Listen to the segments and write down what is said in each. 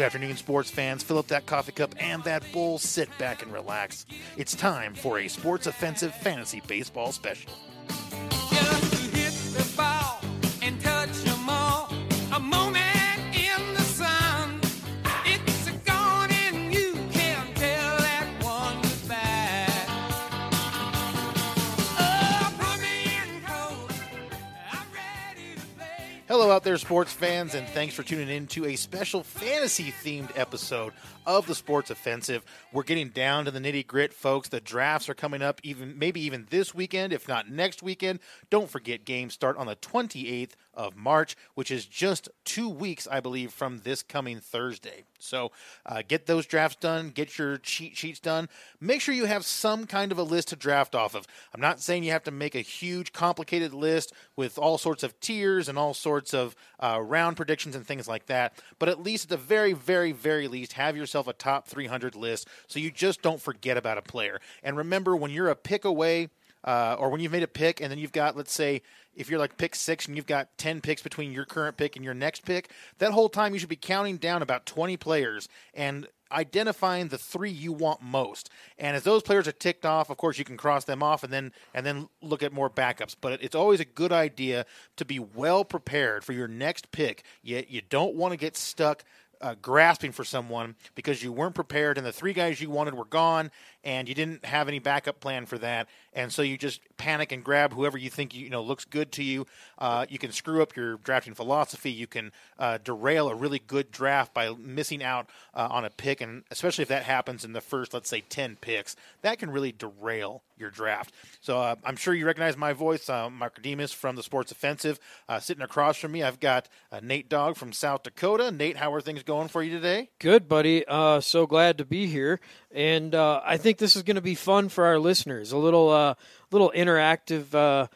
Good afternoon, sports fans. Fill up that coffee cup and that bowl. Sit back and relax. It's time for a Sports Offensive Fantasy Baseball Special. Hello, out there, sports fans, and thanks for tuning in to a special fantasy themed episode of the Sports Offensive. We're getting down to the nitty grit, folks. The drafts are coming up, even maybe even this weekend, if not next weekend. Don't forget, games start on the 28th of March, which is just two weeks, I believe, from this coming Thursday. So uh, get those drafts done, get your cheat sheets done. Make sure you have some kind of a list to draft off of. I'm not saying you have to make a huge, complicated list with all sorts of tiers and all sorts of uh, round predictions and things like that, but at least at the very, very, very least, have yourself a top 300 list so you just don't forget about a player. And remember, when you're a pick away, uh, or when you've made a pick and then you've got, let's say, if you're like pick six and you've got 10 picks between your current pick and your next pick, that whole time you should be counting down about 20 players and identifying the three you want most. And as those players are ticked off, of course, you can cross them off and then and then look at more backups. But it's always a good idea to be well prepared for your next pick. Yet you don't want to get stuck uh, grasping for someone because you weren't prepared and the three guys you wanted were gone and you didn't have any backup plan for that. And so you just panic and grab whoever you think you know looks good to you. Uh, you can screw up your drafting philosophy. You can uh, derail a really good draft by missing out uh, on a pick. And especially if that happens in the first let's say 10 picks that can really derail your draft. So uh, i'm sure you recognize my voice. Uh, Marcadimus from the sports offensive. Uh, sitting across from me i've got uh, NateDawg from south dakota. Nate how are things going for you today? Good, buddy. Uh, so glad to be here, and uh, I think this is going to be fun for our listeners. A little, uh, little interactive uh,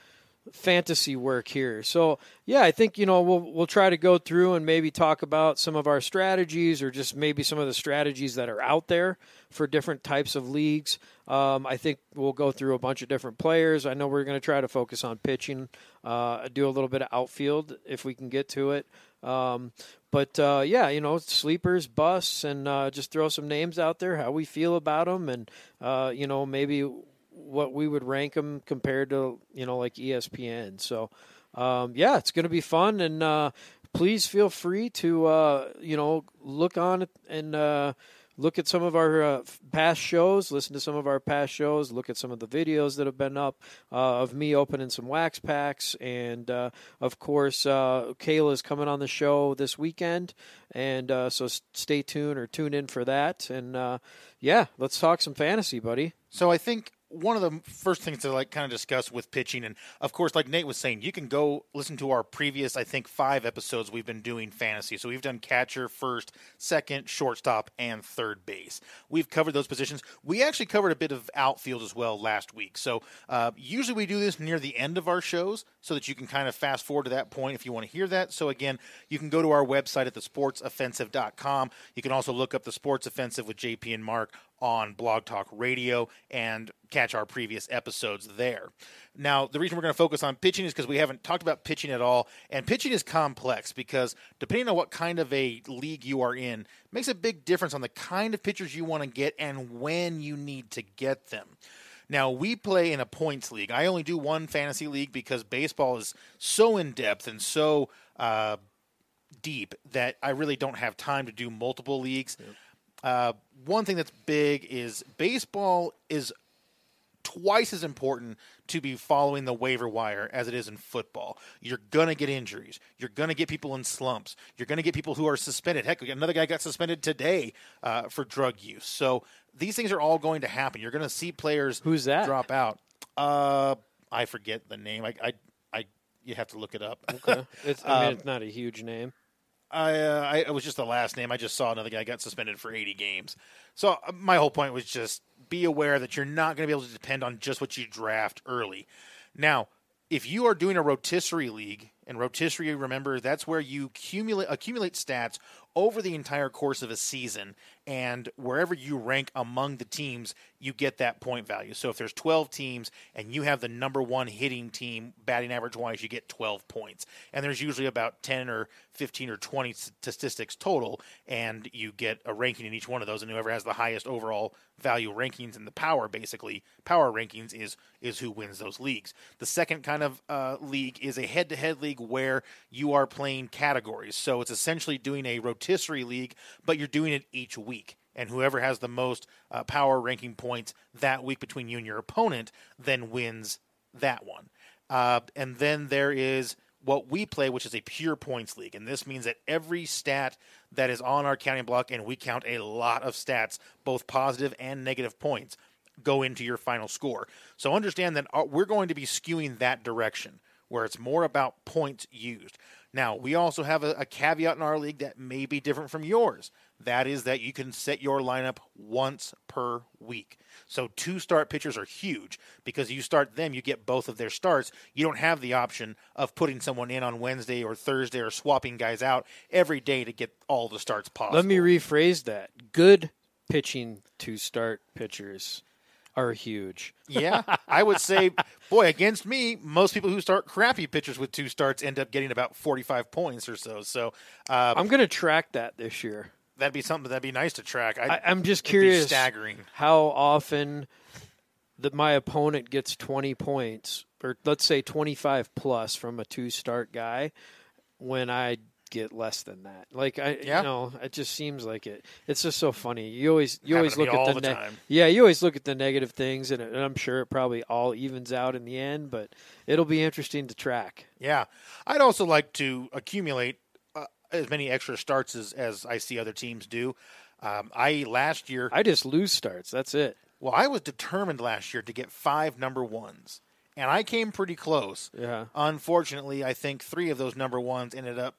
fantasy work here. So, yeah, I think you know we'll we'll try to go through and maybe talk about some of our strategies, or just maybe some of the strategies that are out there for different types of leagues. Um, I think we'll go through a bunch of different players. I know we're going to try to focus on pitching, uh, do a little bit of outfield if we can get to it. Um, but uh, yeah, you know, sleepers, busts, and uh, just throw some names out there, how we feel about them, and uh, you know, maybe what we would rank them compared to you know like ESPN. So um, yeah, it's going to be fun, and uh, please feel free to uh, you know look on and. Look at some of our uh, past shows, listen to some of our past shows, look at some of the videos that have been up uh, of me opening some wax packs. And uh, of course, uh, Kayla is coming on the show this weekend. And uh, so stay tuned or tune in for that. And uh, yeah, let's talk some fantasy, buddy. So I think one of the first things to like kind of discuss with pitching, and of course, like Nate was saying, you can go listen to our previous, I think, five episodes we've been doing fantasy. So we've done catcher, first, second, shortstop, and third base. We've covered those positions. We actually covered a bit of outfield as well last week. So uh, usually we do this near the end of our shows so that you can kind of fast forward to that point if you want to hear that. So again, you can go to our website at thesportsoffensive.com. You can also look up the Sports Offensive with JP and Mark on Blog Talk Radio and catch our previous episodes there. Now, the reason we're going to focus on pitching is because we haven't talked about pitching at all, and pitching is complex because depending on what kind of a league you are in, makes a big difference on the kind of pitchers you want to get and when you need to get them. Now, we play in a points league. I only do one fantasy league because baseball is so in depth and so uh, deep that I really don't have time to do multiple leagues. Uh, one thing that's big is baseball is twice as important to be following the waiver wire as it is in football. You're going to get injuries. You're going to get people in slumps. You're going to get people who are suspended. Heck, another guy got suspended today uh, for drug use. So these things are all going to happen. You're going to see players Who's that? drop out. Uh, I forget the name. I, I, I you have to look it up. It's, I mean, Um, it's not a huge name. I, uh, I it was just the last name. I just saw another guy got suspended for 80 games. So uh, my whole point was just be aware that you're not going to be able to depend on just what you draft early. Now, if you are doing a rotisserie league And rotisserie, remember, that's where you accumulate accumulate stats over the entire course of a season, and wherever you rank among the teams, you get that point value. So if there's 12 teams and you have the number one hitting team batting average wise, you get 12 points. And there's usually about 10 or 15 or 20 statistics total, and you get a ranking in each one of those. And whoever has the highest overall value rankings in the power, basically power rankings, is is who wins those leagues. The second kind of uh, league is a head-to-head league where you are playing categories. So it's essentially doing a rotisserie league, but you're doing it each week. And whoever has the most uh, power ranking points that week between you and your opponent then wins that one. Uh, and then there is what we play, which is a pure points league. And this means that every stat that is on our counting block, and we count a lot of stats, both positive and negative points, go into your final score. So understand that uh, we're going to be skewing that direction where it's more about points used. Now, we also have a, a, caveat in our league that may be different from yours. That is that you can set your lineup once per week. So, two start pitchers are huge because you start them, you get both of their starts. You don't have the option of putting someone in on Wednesday or Thursday or swapping guys out every day to get all the starts possible. Let me rephrase that. Good pitching to start pitchers are huge. yeah, I would say, boy, against me, most people who start crappy pitchers with two starts end up getting about 45 points or so. So uh, I'm going to track that this year. That'd be something that'd be nice to track. I, am just curious, staggering how often that my opponent gets 20 points, or let's say 25 plus from a two start guy, when I get less than that. Like I, yeah. you know, it just seems like it. It's just so funny. You always, you always look at the, the ne- yeah, you always look at the negative things, and, and, I'm sure it probably all evens out in the end. But it'll be interesting to track. Yeah, I'd also like to accumulate as many extra starts as as I see other teams do. Um, I last year, I just lose starts. That's it. Well, I was determined last year to get five number ones and I came pretty close. Yeah. Unfortunately, I think three of those number ones ended up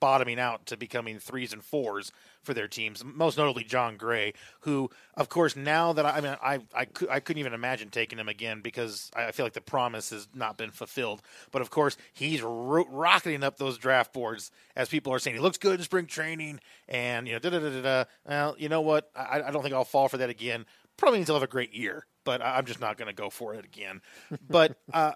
bottoming out to becoming threes and fours for their teams. Most notably, Jon Gray, who, of course, now that I, I mean, I I, I couldn't even imagine taking him again because I feel like the promise has not been fulfilled. But of course, he's ro- rocketing up those draft boards as people are saying he looks good in spring training, and you know, da da da da. Well, you know what? I, I don't think I'll fall for that again. Probably means he'll have a great year, but I'm just not going to go for it again. but uh,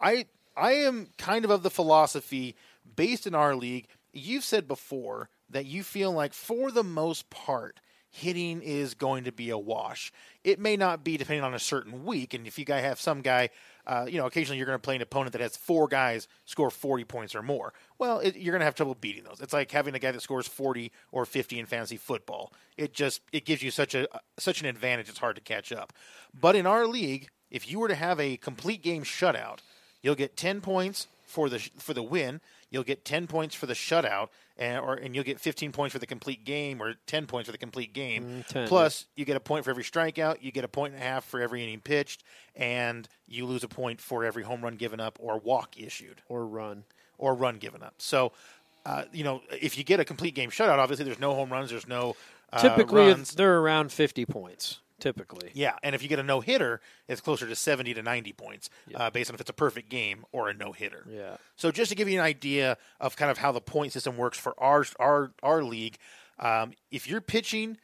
I I am kind of of the philosophy based in our league you've said before that you feel like for the most part hitting is going to be a wash. It may not be depending on a certain week, and if you guys have some guy, uh, you know, occasionally you're going to play an opponent that has four guys score 40 points or more. Well, it, you're going to have trouble beating those. It's like having a guy that scores 40 or 50 in fantasy football. It just it gives you such a such an advantage. It's hard to catch up. But in our league, if you were to have a complete game shutout, you'll get 10 points for the for the win you'll get 10 points for the shutout, and, or, and you'll get 15 points for the complete game, or 10 points for the complete game. Mm, 10, Plus, you get a point for every strikeout, you get a point and a half for every inning pitched, and you lose a point for every home run given up or walk issued. Or run. Or run given up. So, uh, you know, if you get a complete game shutout, obviously there's no home runs, there's no. Uh, Typically, runs. they're around 50 points typically. Yeah, and if you get a no hitter, it's closer to 70 to 90 points uh, based on if it's a perfect game or a no hitter. Yeah. So just to give you an idea of kind of how the point system works for our our our league, um, if you're pitching.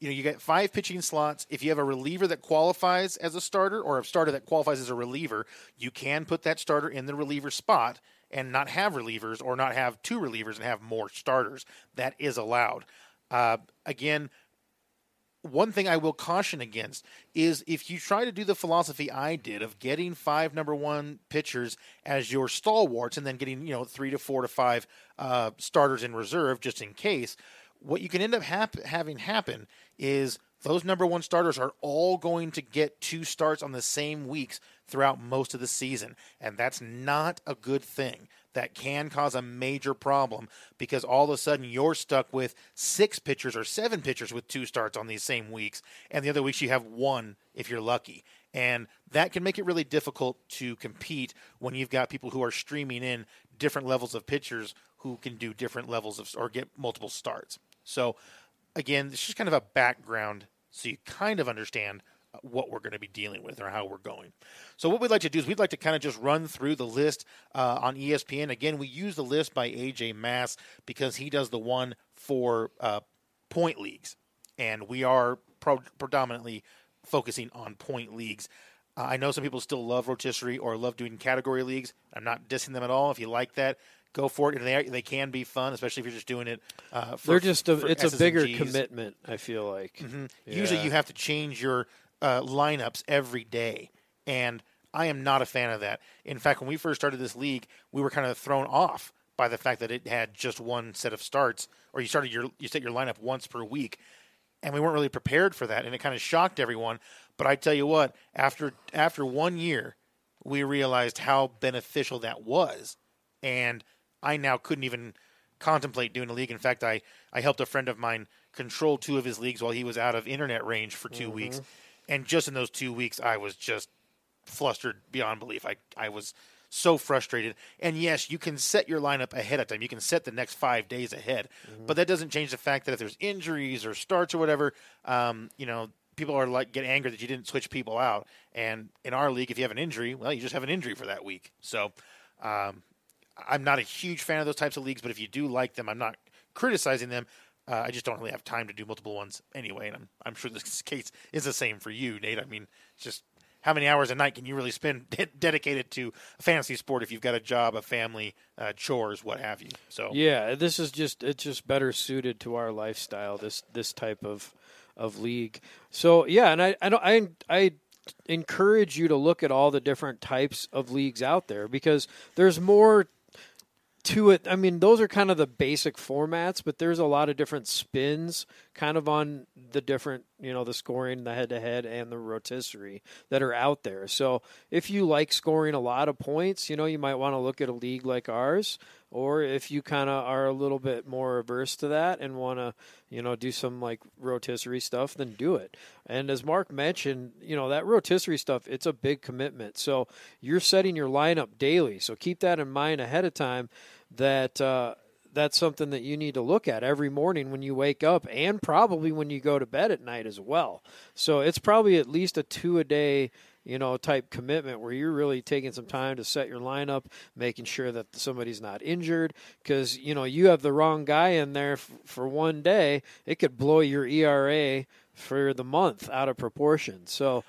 You know, you get five pitching slots. If you have a reliever that qualifies as a starter or a starter that qualifies as a reliever, you can put that starter in the reliever spot and not have relievers or not have two relievers and have more starters. That is allowed. Uh, again, one thing I will caution against is if you try to do the philosophy I did of getting five number one pitchers as your stalwarts and then getting you know three to four to five uh, starters in reserve just in case, what you can end up hap- having happen is those number one starters are all going to get two starts on the same weeks throughout most of the season, and that's not a good thing that can cause a major problem because all of a sudden you're stuck with six pitchers or seven pitchers with two starts on these same weeks, and the other weeks you have one if you're lucky. And that can make it really difficult to compete when you've got people who are streaming in different levels of pitchers who can do different levels of or get multiple starts. So, again, it's just kind of a background so you kind of understand what we're going to be dealing with or how we're going. So what we'd like to do is we'd like to kind of just run through the list uh, on ESPN. Again, we use the list by AJ Mass because he does the one for uh, point leagues, and we are pro- predominantly focusing on point leagues. Uh, I know some people still love rotisserie or love doing category leagues. I'm not dissing them at all. If you like that, go for it. And they they can be fun, especially if you're just doing it. Uh, for, They're just a, it's a bigger commitment. I feel like. Mm-hmm. Usually, you have to change your uh, lineups every day, and I am not a fan of that. In fact, when we first started this league, we were kind of thrown off by the fact that it had just one set of starts, or you started your you set your lineup once per week, and we weren't really prepared for that, and it kind of shocked everyone. But I tell you what, after after one year, we realized how beneficial that was, and I now couldn't even contemplate doing a league. In fact, I I helped a friend of mine control two of his leagues while he was out of internet range for 2 weeks, and just in those two weeks, I was just flustered beyond belief. I I was so frustrated. And yes, you can set your lineup ahead of time. You can set the next five days ahead, but that doesn't change the fact that if there's injuries or starts or whatever, um, you know, people are like get angry that you didn't switch people out. And in our league, if you have an injury, well, you just have an injury for that week. So. Um, I'm not a huge fan of those types of leagues, but if you do like them, I'm not criticizing them. Uh, I just don't really have time to do multiple ones anyway, and I'm I'm sure this case is the same for you, Nate. I mean, just how many hours a night can you really spend de- dedicated to a fantasy sport if you've got a job, a family, uh, chores, what have you? So Yeah, this is just it's just better suited to our lifestyle. This this type of of league. So yeah, and I I don't I I encourage you to look at all the different types of leagues out there because there's more to it. I mean, those are kind of the basic formats, but there's a lot of different spins kind of on the different, you know, the scoring, the head to head, and the rotisserie that are out there. So if you like scoring a lot of points, you know, you might want to look at a league like ours. Or if you kind of are a little bit more averse to that and want to, you know, do some like rotisserie stuff, then do it. And as Mark mentioned, you know, that rotisserie stuff, it's a big commitment. So you're setting your lineup daily. So keep that in mind ahead of time that uh, that's something that you need to look at every morning when you wake up and probably when you go to bed at night as well. So it's probably at least a two a day you know, type commitment where you're really taking some time to set your lineup, making sure that somebody's not injured. Because, you know, you have the wrong guy in there f- for one day, it could blow your ERA for the month out of proportion. So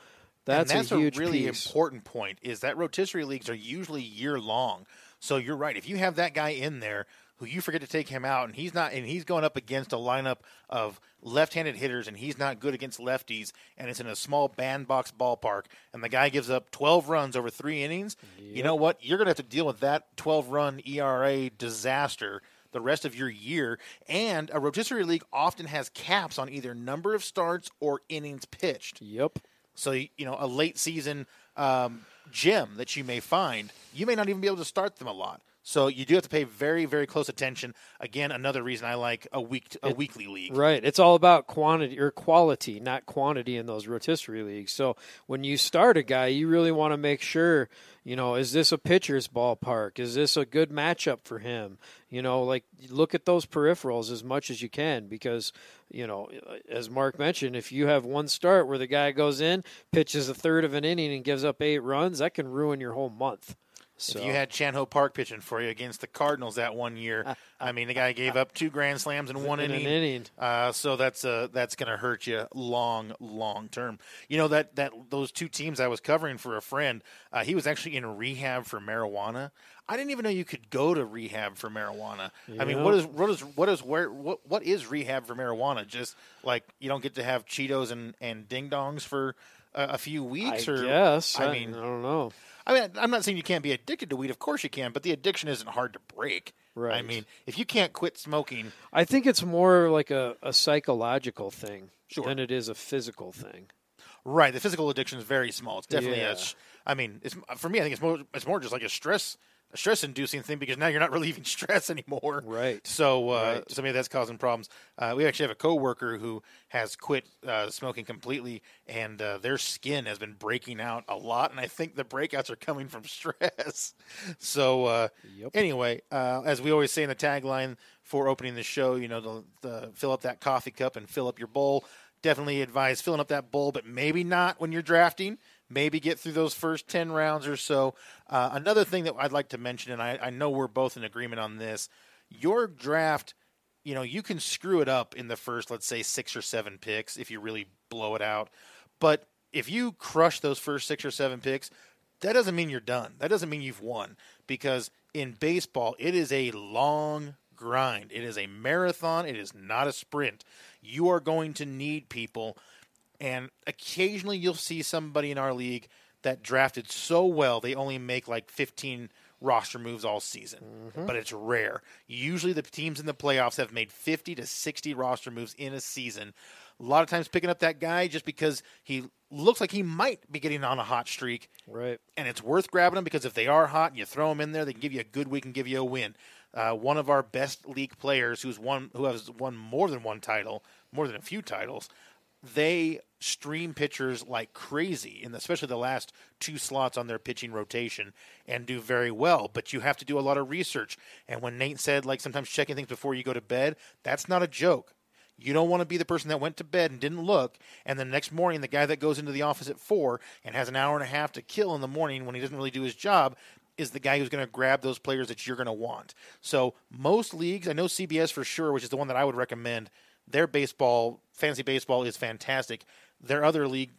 that's, and that's a huge really piece. important point is that rotisserie leagues are usually year long. So you're right. If you have that guy in there who you forget to take him out and he's not and he's going up against a lineup of left-handed hitters and he's not good against lefties and it's in a small bandbox ballpark and the guy gives up 12 runs over 3 innings, you know what? You're going to have to deal with that 12-run ERA disaster the rest of your year. And a rotisserie league often has caps on either number of starts or innings pitched. Yep. So you know, a late season um, gem that you may find, you may not even be able to start them a lot. So you do have to pay very, very close attention. Again, another reason I like a week a weekly league. Right. It's all about quantity or quality, not quantity in those rotisserie leagues. So when you start a guy, you really want to make sure, you know, is this a pitcher's ballpark? Is this a good matchup for him? You know, like look at those peripherals as much as you can because, you know, as Mark mentioned, if you have one start where the guy goes in, pitches a third of an inning and gives up eight runs, that can ruin your whole month. So If you had Chan Ho Park pitching for you against the Cardinals that one year, I mean, the guy gave up two grand slams in one in an inning. inning. Uh, so that's uh, that's going to hurt you long, long term. You know that that those two teams I was covering for a friend, uh, he was actually in rehab for marijuana. I didn't even know you could go to rehab for marijuana. I mean, what is what is what is where what what is rehab for marijuana? Just like you don't get to have Cheetos and and ding dongs for a, a few I weeks, or guess. I mean, I don't know. I mean, I'm not saying you can't be addicted to weed. Of course you can, but the addiction isn't hard to break. Right. I mean, if you can't quit smoking, I think it's more like a, a psychological thing Sure. than it is a physical thing. right? The physical addiction is very small. It's definitely Yeah. a. I mean, it's for me. I think it's more. It's more just like a stress. A stress-inducing thing because now you're not relieving stress anymore. Right. So, uh, Right. so maybe that's causing problems. Uh, we actually have a coworker who has quit uh, smoking completely, and uh, their skin has been breaking out a lot. And I think the breakouts are coming from stress. So, uh, Yep. anyway, uh, as we always say in the tagline for opening the show, you know, the, the fill up that coffee cup and fill up your bowl. definitely advise filling up that bowl, but maybe not when you're drafting. Maybe get through those first 10 rounds or so. Uh, another thing that I'd like to mention, and I, I know we're both in agreement on this your draft, you know, you can screw it up in the first, let's say, six or seven picks if you really blow it out. But if you crush those first six or seven picks, that doesn't mean you're done. That doesn't mean you've won because in baseball, it is a long grind. It is a marathon. It is not a sprint. You are going to need people, and occasionally you'll see somebody in our league that drafted so well they only make like 15 roster moves all season, but it's rare. Usually, the teams in the playoffs have made 50 to 60 roster moves in a season. A lot of times picking up that guy just because he looks like he might be getting on a hot streak Right. and it's worth grabbing them because if they are hot and you throw them in there, they can give you a good week and give you a win. Uh, one of our best league players, who's won, who has won more than one title, more than a few titles, they stream pitchers like crazy, in especially the last two slots on their pitching rotation, and do very well. But you have to do a lot of research. And when Nate said, like sometimes checking things before you go to bed, that's not a joke. You don't want to be the person that went to bed and didn't look, and the next morning, the guy that goes into the office at four and has an hour and a half to kill in the morning when he doesn't really do his job is the guy who's going to grab those players that you're going to want. So, most leagues, I know CBS for sure, which is the one that I would recommend, their baseball, fantasy baseball is fantastic. Their other league,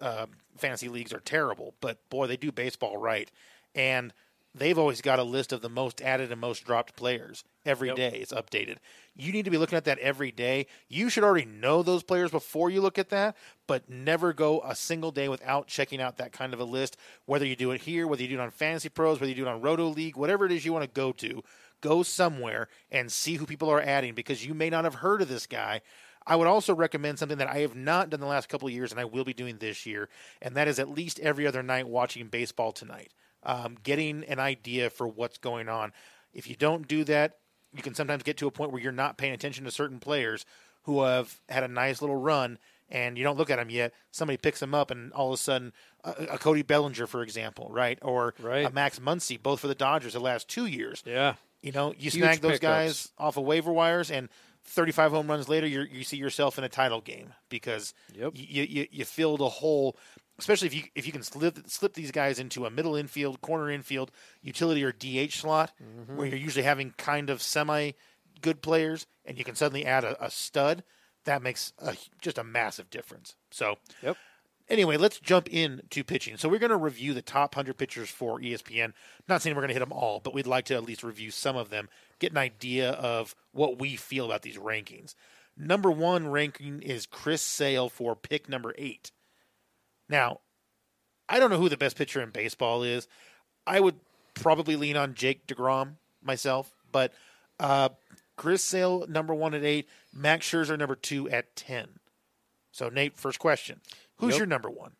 uh, fantasy leagues are terrible, but boy, they do baseball right. And they've always got a list of the most added and most dropped players every day. It's updated. You need to be looking at that every day. You should already know those players before you look at that, but never go a single day without checking out that kind of a list. Whether you do it here, whether you do it on Fantasy Pros, whether you do it on Roto League, whatever it is you want to go to, go somewhere and see who people are adding because you may not have heard of this guy. I would also recommend something that I have not done the last couple of years and I will be doing this year, and that is at least every other night watching baseball tonight, um, getting an idea for what's going on. If you don't do that, you can sometimes get to a point where you're not paying attention to certain players who have had a nice little run and you don't look at them yet. Somebody picks them up, and all of a sudden, a, a Cody Bellinger, for example, right, or Right. a Max Muncy, both for the Dodgers the last two years. Yeah. You know, you Huge snag those pickups. guys off of waiver wires, and 35 home runs later, you you see yourself in a title game because Yep. you, you you filled a hole. Especially if you if you can slip slip these guys into a middle infield, corner infield, utility or DH slot, Mm-hmm. where you're usually having kind of semi good players, and you can suddenly add a, a stud. That makes a, just a massive difference. So Yep. Anyway, let's jump into pitching. So we're going to review the top 100 pitchers for ESPN. Not saying we're going to hit them all, but we'd like to at least review some of them, get an idea of what we feel about these rankings. Number one ranking is Chris Sale for pick number eight. Now, I don't know who the best pitcher in baseball is. I would probably lean on Jake DeGrom myself, but uh, Chris Sale, number one at eight, Max Scherzer, number two at 10. So, Nate, first question. Who's Yep. your number one?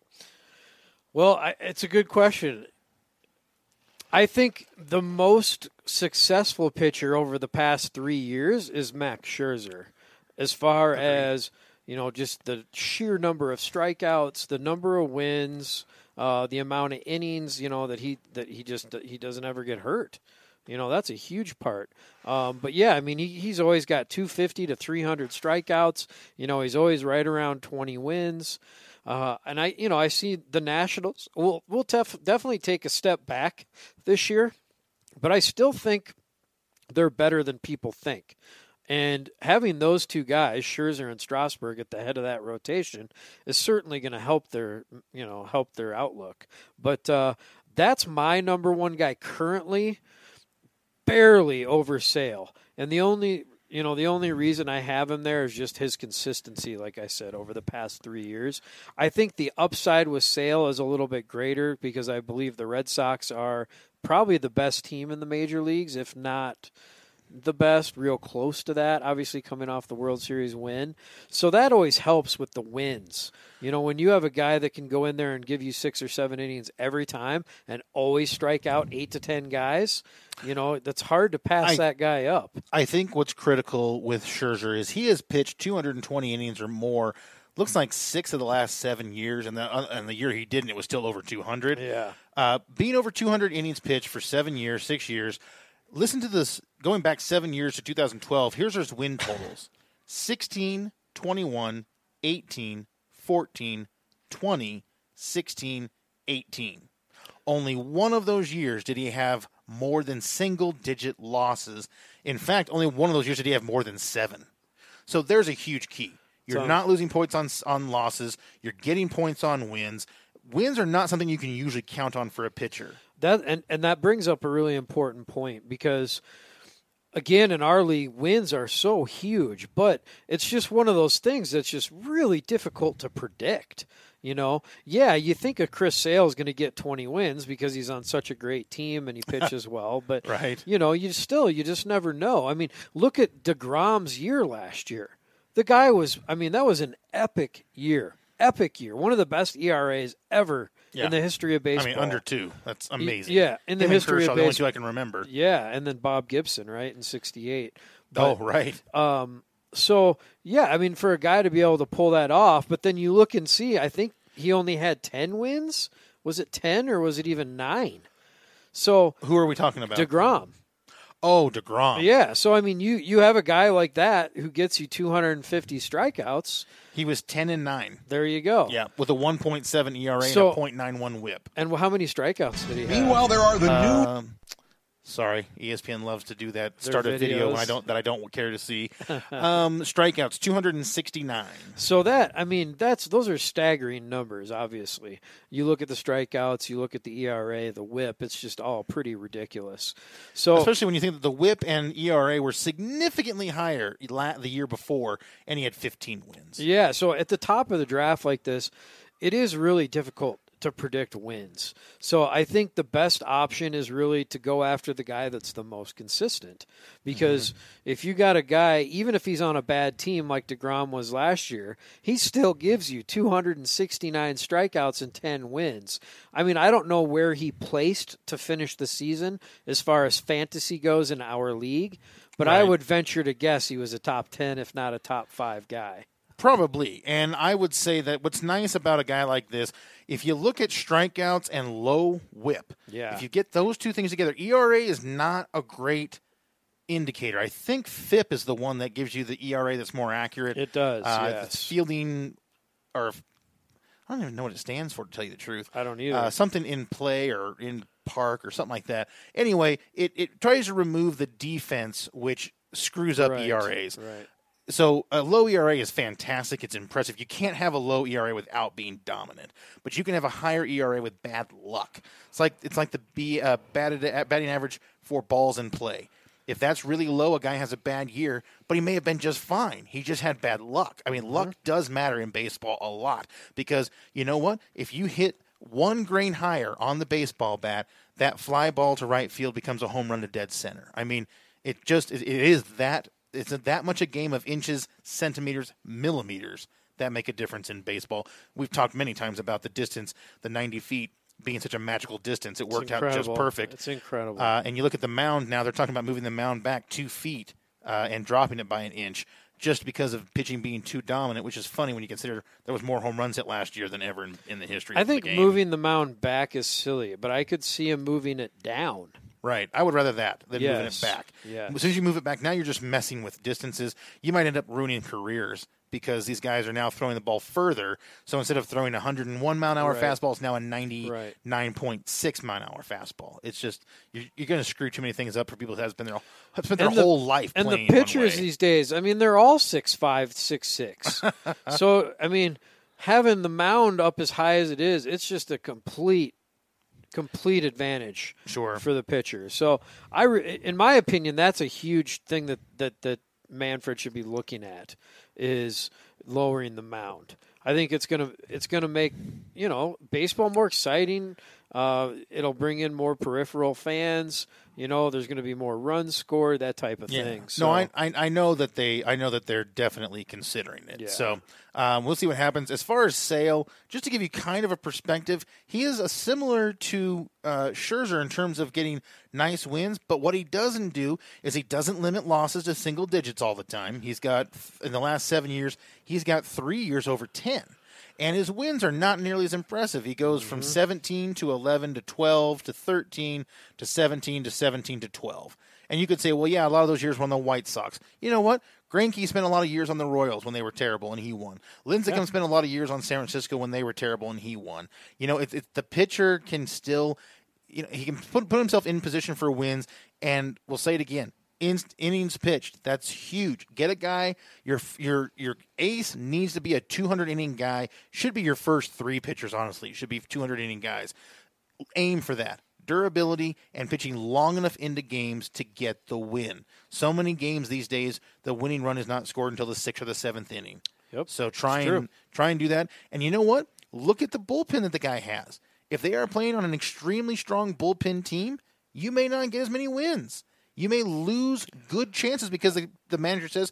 Well, I, it's a good question. I think the most successful pitcher over the past three years is Max Scherzer. As far as you know, just the sheer number of strikeouts, the number of wins, uh, the amount of innings, you know that he that he just he doesn't ever get hurt. You know that's a huge part. Um, but yeah, I mean he, he's always got 250 to 300 strikeouts. You know he's always right around 20 wins. Uh, and I, you know, I see the Nationals. We'll tef- definitely take a step back this year, but I still think they're better than people think. And having those two guys, Scherzer and Strasburg, at the head of that rotation is certainly going to help their, you know, help their outlook. But uh, that's my number one guy currently, barely over Sale. And the only, you know, the only reason I have him there is just his consistency. Like I said, over the past three years, I think the upside with Sale is a little bit greater because I believe the Red Sox are probably the best team in the major leagues, if not the best, real close to that, obviously coming off the World Series win. So that always helps with the wins. You know, when you have a guy that can go in there and give you six or seven innings every time and always strike out eight to 10 guys, you know, that's hard to pass I- that guy up. I think what's critical with Scherzer is he has pitched 220 innings or more. Looks like six of the last seven years, and the uh, and the year he didn't, it was still over 200. Yeah. uh, being over 200 innings pitched for seven years, six years. Listen to this. Going back seven years to 2012, here's his win totals: 16, 21, 18, 14, 20, 16, 18. Only one of those years did he have more than single digit losses. In fact, only one of those years did he have more than seven. So there's a huge key. You're So- not losing points on on losses. You're getting points on wins. Wins are not something you can usually count on for a pitcher. That and, and that brings up a really important point because again in our league wins are so huge, but it's just one of those things that's just really difficult to predict. You know, yeah, you think a Chris Sale is going to get 20 wins because he's on such a great team and he pitches well, but Right. you know, you still you just never know. I mean, look at DeGrom's year last year. The guy was I mean, that was an epic year. Epic year. One of the best ERAs ever Yeah. in the history of baseball. I mean, under two. That's amazing. yeah, in the Him history of Kershaw, the only two I can remember. Yeah, and then Bob Gibson, right, in '68. oh, right. Um, so yeah, I mean, for a guy to be able to pull that off, but then you look and see, I think he only had ten wins. Was it ten or was it even nine? So Who are we talking about? Degrom, oh, Degrom. yeah. So I mean, you you have a guy like that who gets you 250 strikeouts. He was ten and nine. There you go. Yeah, with a 1.7 ERA So- and a .91 WHIP. And how many strikeouts did he have? Meanwhile, there are the new Um, sorry, ESPN loves to do that. Their Start a video when. I don't that I don't care to see. um, strikeouts 269. So that I mean that's those are staggering numbers. Obviously, you look at the strikeouts, you look at the ERA, the WHIP. It's just all pretty ridiculous. So Especially when you think that the WHIP and ERA were significantly higher la- the year before, and he had 15 wins. yeah, so at the top of the draft like this, it is really difficult to predict wins. So I think the best option is really to go after the guy that's the most consistent. Because mm-hmm. if you got a guy, even if he's on a bad team like DeGrom was last year, he still gives you 269 strikeouts and 10 wins. I mean, I don't know where he placed to finish the season as far as fantasy goes in our league, but I would venture to guess he was a top 10 if not a top 5 guy. Probably. And I would say that what's nice about a guy like this, if you look at strikeouts and low whip, Yeah. if you get those two things together, ERA is not a great indicator. I think FIP is the one that gives you the ERA that's more accurate. It does, Uh, yes. Fielding, or I don't even know what it stands for, to tell you the truth. I don't either. Uh, something in play or in park or something like that. Anyway, it, it tries to remove the defense, which screws up Right, ERAs. Right. So a low ERA is fantastic. It's impressive. You can't have a low ERA without being dominant, but you can have a higher ERA with bad luck. It's like it's like the B, uh, batted, uh, batting average for balls in play. If that's really low, a guy has a bad year, but he may have been just fine. He just had bad luck. I mean, luck does matter in baseball a lot because you know what? If you hit one grain higher on the baseball bat, that fly ball to right field becomes a home run to dead center. I mean, it just it is that it's that much a game of inches, centimeters, millimeters that make a difference in baseball. We've talked many times about the distance, the 90 feet being such a magical distance. It worked out just perfect. It's incredible. Uh, and you look at the mound now; they're talking about moving the mound back two feet uh, and dropping it by an inch, just because of pitching being too dominant. Which is funny when you consider there was more home runs hit last year than ever in, in the history. I of the think moving the mound back is silly, but I could see him moving it down. Right. I would rather that than moving it back. Yes. As soon as you move it back, now you're just messing with distances. You might end up ruining careers because these guys are now throwing the ball further. So instead of throwing a 101 mile an hour Right. fastball, it's now a Right. 99.6 mile an hour fastball. It's just you're, you're going to screw too many things up for people that have been their have spent their the- whole life And the pitchers these days, I mean, they're all six five, six six. so I mean, having the mound up as high as it is, it's just a complete, complete advantage Sure. for the pitcher. So I, re- in my opinion, that's a huge thing that that that Manfred should be looking at is lowering the mound. I think it's gonna it's gonna make you know baseball more exciting. Uh, it'll bring in more peripheral fans. You know, there's going to be more runs scored, that type of thing. So, No, I, I I know that they I know that they're definitely considering it. Yeah. So um, we'll see what happens. As far as Sale, just to give you kind of a perspective, he is a similar to uh, Scherzer in terms of getting nice wins. But what he doesn't do is he doesn't limit losses to single digits all the time. He's got in the last seven years, he's got three years over ten. And his wins are not nearly as impressive. He goes from mm-hmm. 17 to 11 to 12 to 13 to 17 to 17 to 12. And you could say, well, yeah, a lot of those years were on the White Sox. You know what? Greinke spent a lot of years on the Royals when they were terrible, and he won. Lincecum Yeah. spent a lot of years on San Francisco when they were terrible, and he won. You know, if, if the pitcher can still, you know, he can put, put himself in position for wins, and we'll say it again. In, innings pitched, that's huge. Get a guy. Your your your ace needs to be a 200 inning guy. Should be your first three pitchers. Honestly, should be 200 inning guys aim for that durability and pitching long enough into games to get the win. So many games these days, the winning run is not scored until the sixth or the seventh inning. Yep, So try and try and do that. And you know what? Look at the bullpen that the guy has. If they are playing on an extremely strong bullpen team, you may not get as many wins. You may lose good chances because the, the manager says,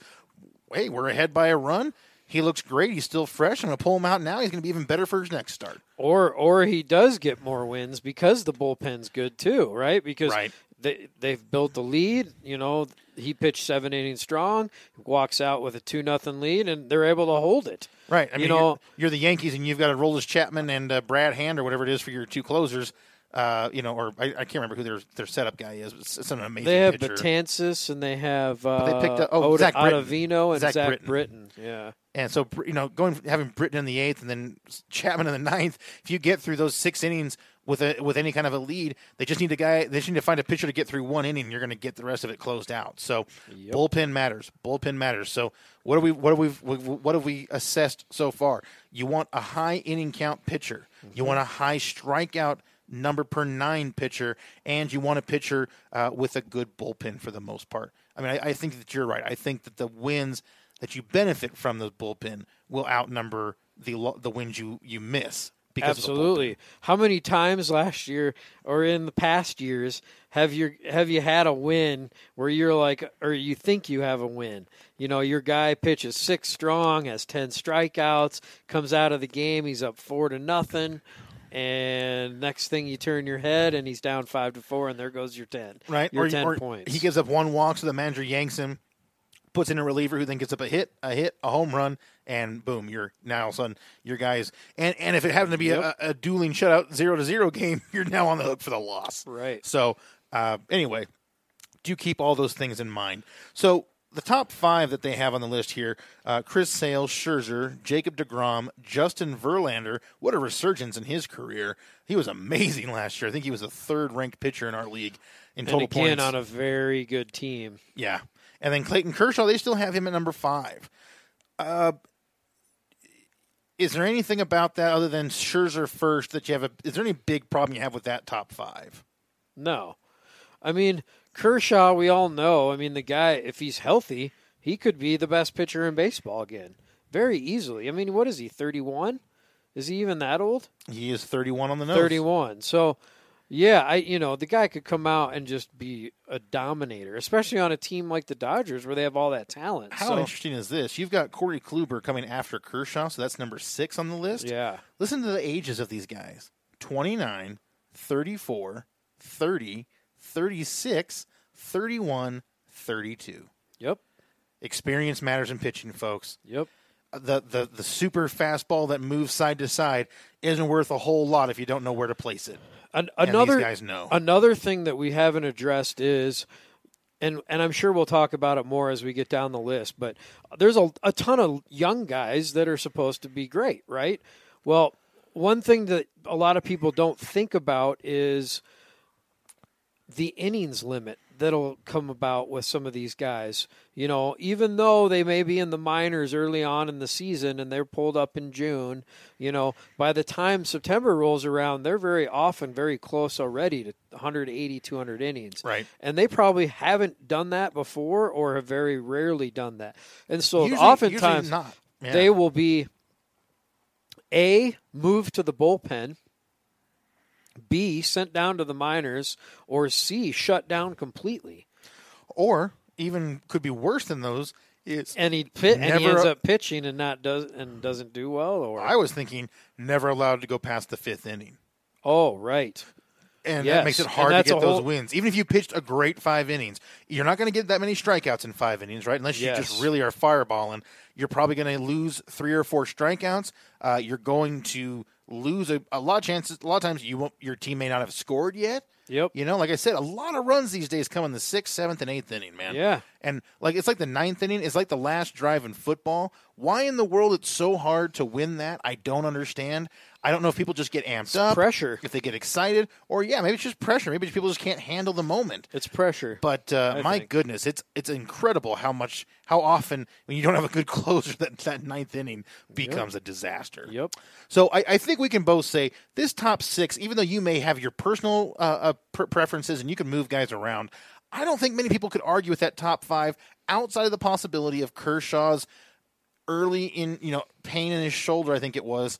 "Hey, we're ahead by a run. He looks great. He's still fresh. I'm going to pull him out now. He's going to be even better for his next start." Or or he does get more wins because the bullpen's good too, right? Because Right. they they've built the lead. You know, he pitched seven innings strong, walks out with a two nothing lead, and they're able to hold it. Right. I You mean, know- you're, you're the Yankees, and you've got Aroldis Chapman and uh, Brad Hand or whatever it is for your two closers. Uh, you know, or I, I can't remember who their their setup guy is. It's, it's an amazing. They have pitcher. Betances and they have uh, they picked up- oh, Zach. Ottavino and Zach Zach, Britton. Britton. Yeah, And so, you know, going having Britton in the eighth and then Chapman in the ninth. If you get through those six innings with a with any kind of a lead, they just need a guy. They just need to find a pitcher to get through one inning. You're going to get the rest of it closed out. So, Yep. bullpen matters. Bullpen matters. So, what do we what have we what have we assessed so far? You want a high inning count pitcher. You want a high strikeout number per nine pitcher, and you want a pitcher uh, with a good bullpen for the most part. I mean, I, I think that you're right. I think that the wins that you benefit from the bullpen will outnumber the the wins you you miss. Absolutely. How many times last year or in the past years have you have you had a win where you're like, or you think you have a win? You know, your guy pitches six strong, has ten strikeouts, comes out of the game, he's up four to nothing. And next thing you turn your head and he's down five to four, and there goes your ten. right? Your or, ten or points. He gives up one walk, so the manager yanks him, puts in a reliever who then gets up a hit, a hit, a home run, and boom, you're now all of a sudden your guys. And and if it happened to be Yep. a, a dueling shutout zero to zero game, you're now on the hook for the loss. Right. So uh, anyway, do keep all those things in mind. So the top five that they have on the list here: uh, Chris Sale, Scherzer, Jacob Degrom, Justin Verlander. What a resurgence in his career! He was amazing last year. I think he was the third-ranked pitcher in our league in and total again points. on a very good team. yeah, and then Clayton Kershaw. They still have him at number five. Uh, is there anything about that other than Scherzer first that you have? A, is there any big problem you have with that top five? No. I mean, Kershaw, we all know. I mean, the guy, if he's healthy, he could be the best pitcher in baseball again. Very easily. I mean, what is he, 31? Is he even that old? He is 31 on the nose. 31. So, yeah, I you know, the guy could come out and just be a dominator, especially on a team like the Dodgers where they have all that talent. How so, interesting is this? You've got Corey Kluber coming after Kershaw, so that's number six on the list. yeah. Listen to the ages of these guys 29, 34, 30, 36, 31, 32. Yep. Experience matters in pitching, folks. Yep. Uh, the, the the super fastball that moves side to side isn't worth a whole lot if you don't know where to place it. An- another these guys know. another thing that we haven't addressed is and and I'm sure we'll talk about it more as we get down the list, but there's a, a ton of young guys that are supposed to be great, right? Well, one thing that a lot of people don't think about is the innings limit that'll come about with some of these guys. You know, even though they may be in the minors early on in the season and they're pulled up in June, you know, by the time September rolls around, they're very often very close already to 180, 200 innings. Right. And they probably haven't done that before or have very rarely done that. And so Usually- oftentimes usually not. Yeah. they will be A, moved to the bullpen. B, sent down to the minors, or C, shut down completely. or even could be worse than those is And he pit, and he ends up pitching and not does and doesn't do well. Or I was thinking never allowed to go past the fifth inning. oh, right, and Yes, that makes it hard to get those whole- wins. Even if you pitched a great five innings, you're not going to get that many strikeouts in five innings, right? Unless you Yes. just really are fireballing, you're probably going to lose three or four strikeouts. Uh, you're going to lose a, a lot of chances. A lot of times, you won't, your team may not have scored yet. Yep. You know, like I said, a lot of runs these days come in the sixth, seventh, and eighth inning, man. Yeah. And like it's like the ninth inning is like the last drive in football. Why in the world it's so hard to win that? I don't understand. I don't know if people just get amped up, pressure. if they get excited, or yeah, maybe it's just pressure. Maybe people just can't handle the moment. It's pressure. But uh, my think. goodness, it's it's incredible how much how often when you don't have a good closer that that ninth inning becomes a disaster. Yep. So I, I think we can both say this top six, even though you may have your personal uh, uh, pre- preferences and you can move guys around, I don't think many people could argue with that top five outside of the possibility of Kershaw's early in you know pain in his shoulder. I think it was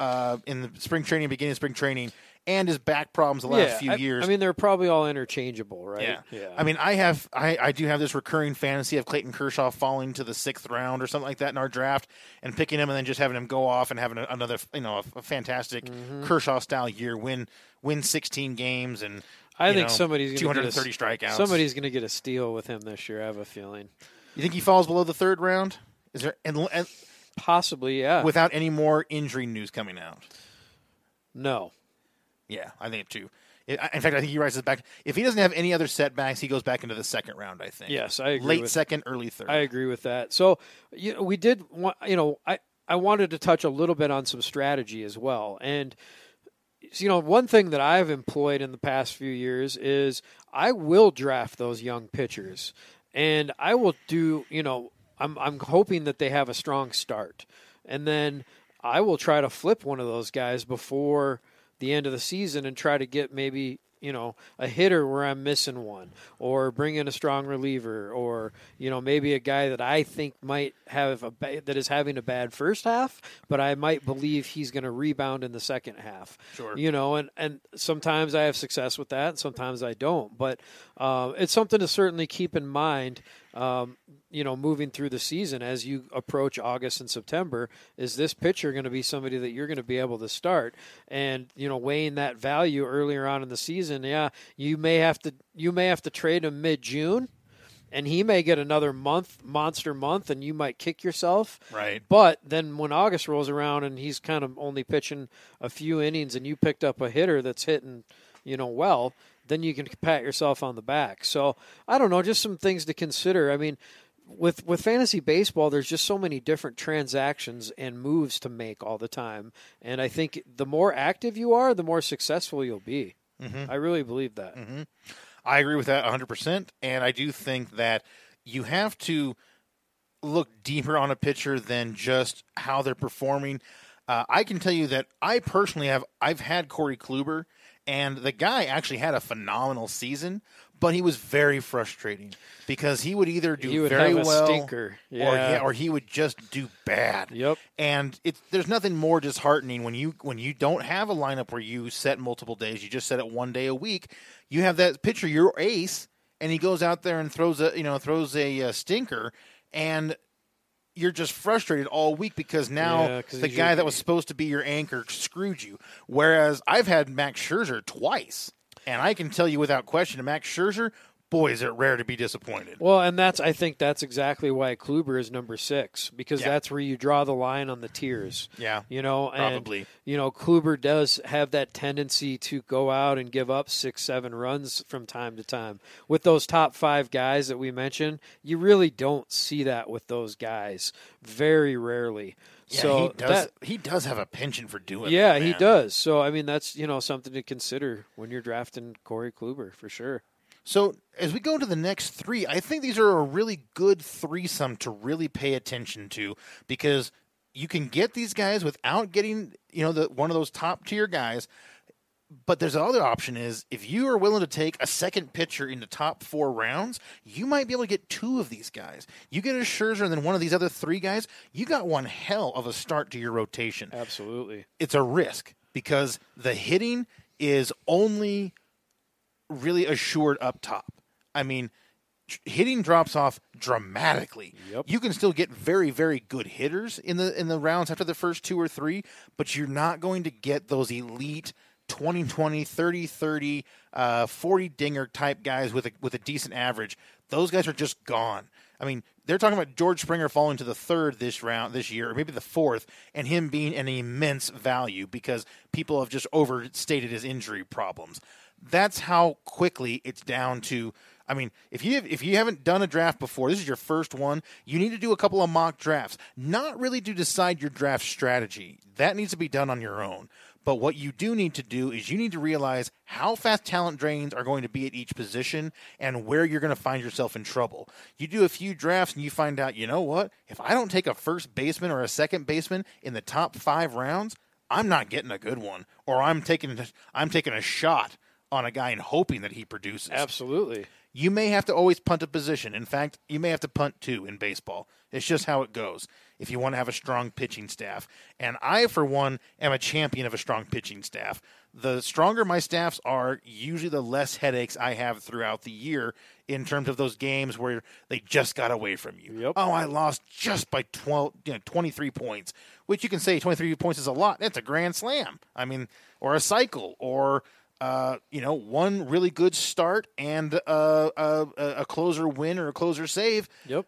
uh, in the spring training, beginning of spring training, and his back problems the last yeah, few I, years. I mean, they're probably all interchangeable, right? Yeah. Yeah. I mean, I have, I, I do have this recurring fantasy of Clayton Kershaw falling to the sixth round or something like that in our draft, and picking him and then just having him go off and having another, you know, a, a fantastic Mm-hmm. Kershaw style year, win, win 16 games and. I think know, somebody's going to 230 strikeouts. Somebody's going to get a steal with him this year. I have a feeling. You think he falls below the third round? Is there and, and Possibly, yeah. without any more injury news coming out? no. Yeah, I think too. In fact, I think he rises back. If he doesn't have any other setbacks, he goes back into the second round. I think. Yes, I agree Late second, early third. I agree with that. So, you know, we did want, you know, I I wanted to touch a little bit on some strategy as well. And you know, one thing that I've employed in the past few years is I will draft those young pitchers. And I will do, you know, I'm I'm hoping that they have a strong start. And then I will try to flip one of those guys before the end of the season and try to get maybe you know a hitter where I'm missing one, or bring in a strong reliever, or you know maybe a guy that I think might have a ba- that is having a bad first half, but I might believe he's going to rebound in the second half. Sure. You know, and and sometimes I have success with that, and sometimes I don't. But uh, it's something to certainly keep in mind. Um, you know, moving through the season as you approach August and September, is this pitcher going to be somebody that you're going to be able to start? And you know, weighing that value earlier on in the season, yeah, you may have to you may have to trade him mid June, and he may get another month monster month, and you might kick yourself. Right. But then when August rolls around and he's kind of only pitching a few innings, and you picked up a hitter that's hitting, you know, well, then you can pat yourself on the back. So I don't know, just some things to consider. I mean, with with fantasy baseball, there's just so many different transactions and moves to make all the time, and I think the more active you are, the more successful you'll be. I really believe that. I agree with that 100%. And I do think that you have to look deeper on a pitcher than just how they're performing. Uh, I can tell you that I personally have I've had Corey Kluber, and the guy actually had a phenomenal season, but he was very frustrating because he would either do would very well stinker. or Yeah. yeah, or he would just do bad. Yep. And it's there's nothing more disheartening when you when you don't have a lineup where you set multiple days. You just set it one day a week. You have that pitcher, your ace, and he goes out there and throws a you know throws a, uh stinker, and you're just frustrated all week because now Yeah, the guy your- that was supposed to be your anchor screwed you. Whereas I've had Max Scherzer twice, and I can tell you without question, Max Scherzer, boy, is it rare to be disappointed. Well, and that's I think that's exactly why Kluber is number six because Yeah. that's where you draw the line on the tiers. Yeah, You know, and, Probably. You know, Kluber does have that tendency to go out and give up six, seven runs from time to time. With those top five guys that we mentioned, you really don't see that with those guys. Very rarely. Yeah, so he does. that, he does have a penchant for doing. yeah, that, he does. So I mean, that's you know something to consider when you're drafting Corey Kluber for sure. So as we go to the next three, I think these are a really good threesome to really pay attention to because you can get these guys without getting you know the one of those top tier guys. But there's another option is if you are willing to take a second pitcher in the top four rounds, you might be able to get two of these guys. You get a Scherzer and then one of these other three guys, you got one hell of a start to your rotation Absolutely. it's a risk because the hitting is only really assured up top. I mean, hitting drops off dramatically. Yep. You can still get very very good hitters in the in the rounds after the first two or three, but you're not going to get those elite 20 20, 30 30, uh, 40 dinger type guys with a, with a decent average, those guys are just gone. I mean, they're talking about George Springer falling to the third this round this year, or maybe the fourth, and him being an immense value because people have just overstated his injury problems. That's how quickly it's down to. I mean, if you if you haven't done a draft before, this is your first one. You need to do a couple of mock drafts, not really to decide your draft strategy. That needs to be done on your own. But what you do need to do is you need to realize how fast talent drains are going to be at each position and where you're going to find yourself in trouble. You do a few drafts and you find out, you know what? If I don't take a first baseman or a second baseman in the top five rounds, I'm not getting a good one, or I'm taking I'm taking a shot on a guy and hoping that he produces. Absolutely. You may have to always punt a position. In fact, you may have to punt two in baseball. It's just how it goes if you want to have a strong pitching staff. And I, for one, am a champion of a strong pitching staff. The stronger my staffs are, usually the less headaches I have throughout the year in terms of those games where they just got away from you. Yep. Oh, I lost just by 12, you know, 23 points, which you can say 23 points is a lot. That's a grand slam. I mean, or a cycle, or uh, you know, one really good start and uh, a, a closer win or a closer save, Yep.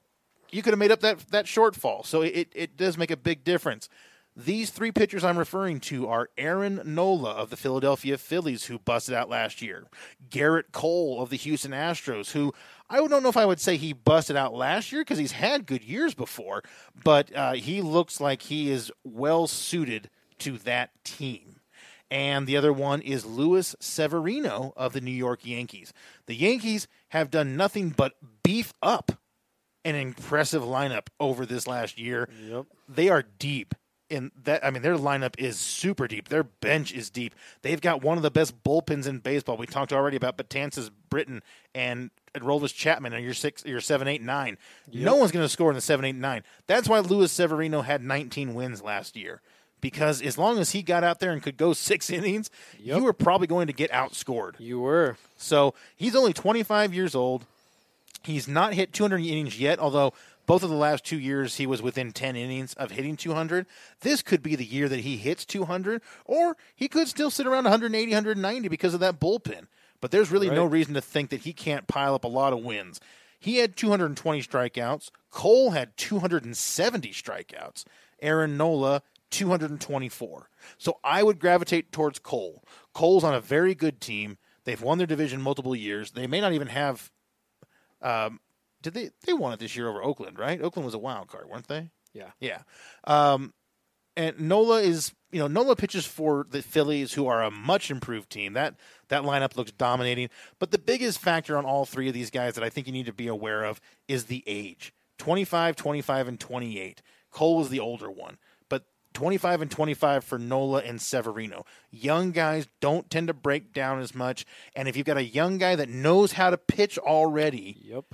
you could have made up that that shortfall. So it, it does make a big difference. These three pitchers I'm referring to are Aaron Nola of the Philadelphia Phillies, who busted out last year, Gerrit Cole of the Houston Astros, who I don't know if I would say he busted out last year because he's had good years before, but uh, he looks like he is well suited to that team and the other one is Luis Severino of the New York Yankees. The Yankees have done nothing but beef up an impressive lineup over this last year. Yep. They are deep. In that, I mean, their lineup is super deep. Their bench is deep. They've got one of the best bullpens in baseball. We talked already about Betances, Britton, and Roldis Chapman. And your six, your seven, eight, nine. No one's going to score in the seven, eight, nine. That's why Luis Severino had 19 wins last year because as long as he got out there and could go six innings, Yep. you were probably going to get outscored. You were. So he's only 25 years old. He's not hit 200 innings yet, although both of the last two years he was within 10 innings of hitting 200. This could be the year that he hits 200, or he could still sit around 180, 190 because of that bullpen. But there's really no reason to think that he can't pile up a lot of wins. He had 220 strikeouts. Cole had 270 strikeouts. Aaron Nola 224. So I would gravitate towards Cole. Cole's on a very good team. They've won their division multiple years. They may not even have. Um, did they? They won it this year over Oakland, right? Oakland was a wild card, weren't they? Yeah. Yeah. Um, and Nola is, you know, Nola pitches for the Phillies, who are a much improved team. That that lineup looks dominating. But the biggest factor on all three of these guys that I think you need to be aware of is the age 25, 25, and 28. Cole was the older one, 25 and 25 for Nola and Severino. Young guys don't tend to break down as much. And if you've got a young guy that knows how to pitch already, Yep.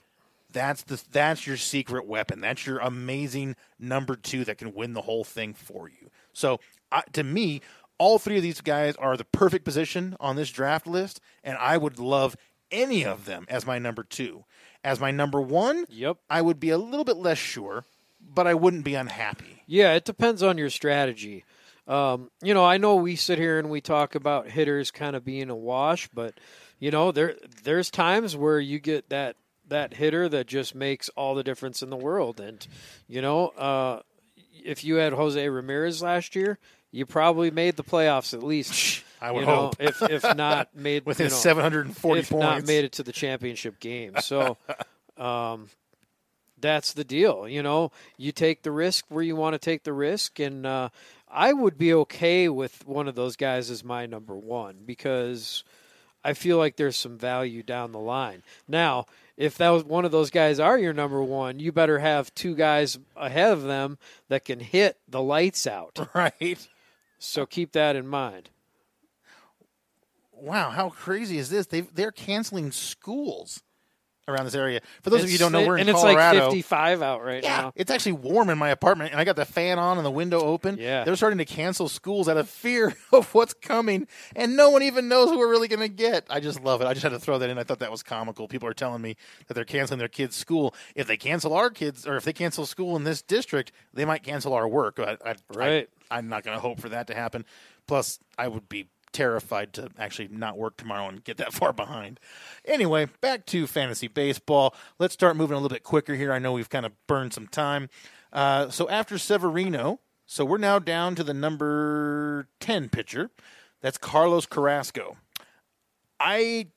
that's the that's your secret weapon. That's your amazing number two that can win the whole thing for you. So uh, to me, all three of these guys are the perfect position on this draft list, and I would love any of them as my number two. As my number one, Yep. I would be a little bit less sure, but I wouldn't be unhappy. Yeah, it depends on your strategy. Um, you know, I know we sit here and we talk about hitters kind of being a wash, but you know, there there's times where you get that that hitter that just makes all the difference in the world. And you know, uh, if you had Jose Ramirez last year, you probably made the playoffs at least. I would you know, hope. if if not made With you his know, 740 if points. not made it to the championship game. So, um, that's the deal. You know, you take the risk where you want to take the risk, and uh, I would be okay with one of those guys as my number one because I feel like there's some value down the line. Now, if that was one of those guys are your number one, you better have two guys ahead of them that can hit the lights out. right. So keep that in mind. Wow, how crazy is this? They they're canceling schools around this area. For those of you who don't know, It's- we're in and it's Colorado. like 55 out right Yeah, now. it's actually warm in my apartment, and I got the fan on and the window open. Yeah. they're starting to cancel schools out of fear of what's coming, and no one even knows who we're really going to get. I just love it. I just had to throw that in. I thought that was comical. People are telling me that they're canceling their kids' school. If they cancel our kids, or if they cancel school in this district, they might cancel our work. I, I, Right. I, I'm not going to hope for that to happen. Plus, I would be terrified to actually not work tomorrow and get that far behind. Anyway, back to fantasy baseball. Let's start moving a little bit quicker here. I know we've kind of burned some time. Uh, so after Severino, so we're now down to the number 10 pitcher. That's Carlos Carrasco. I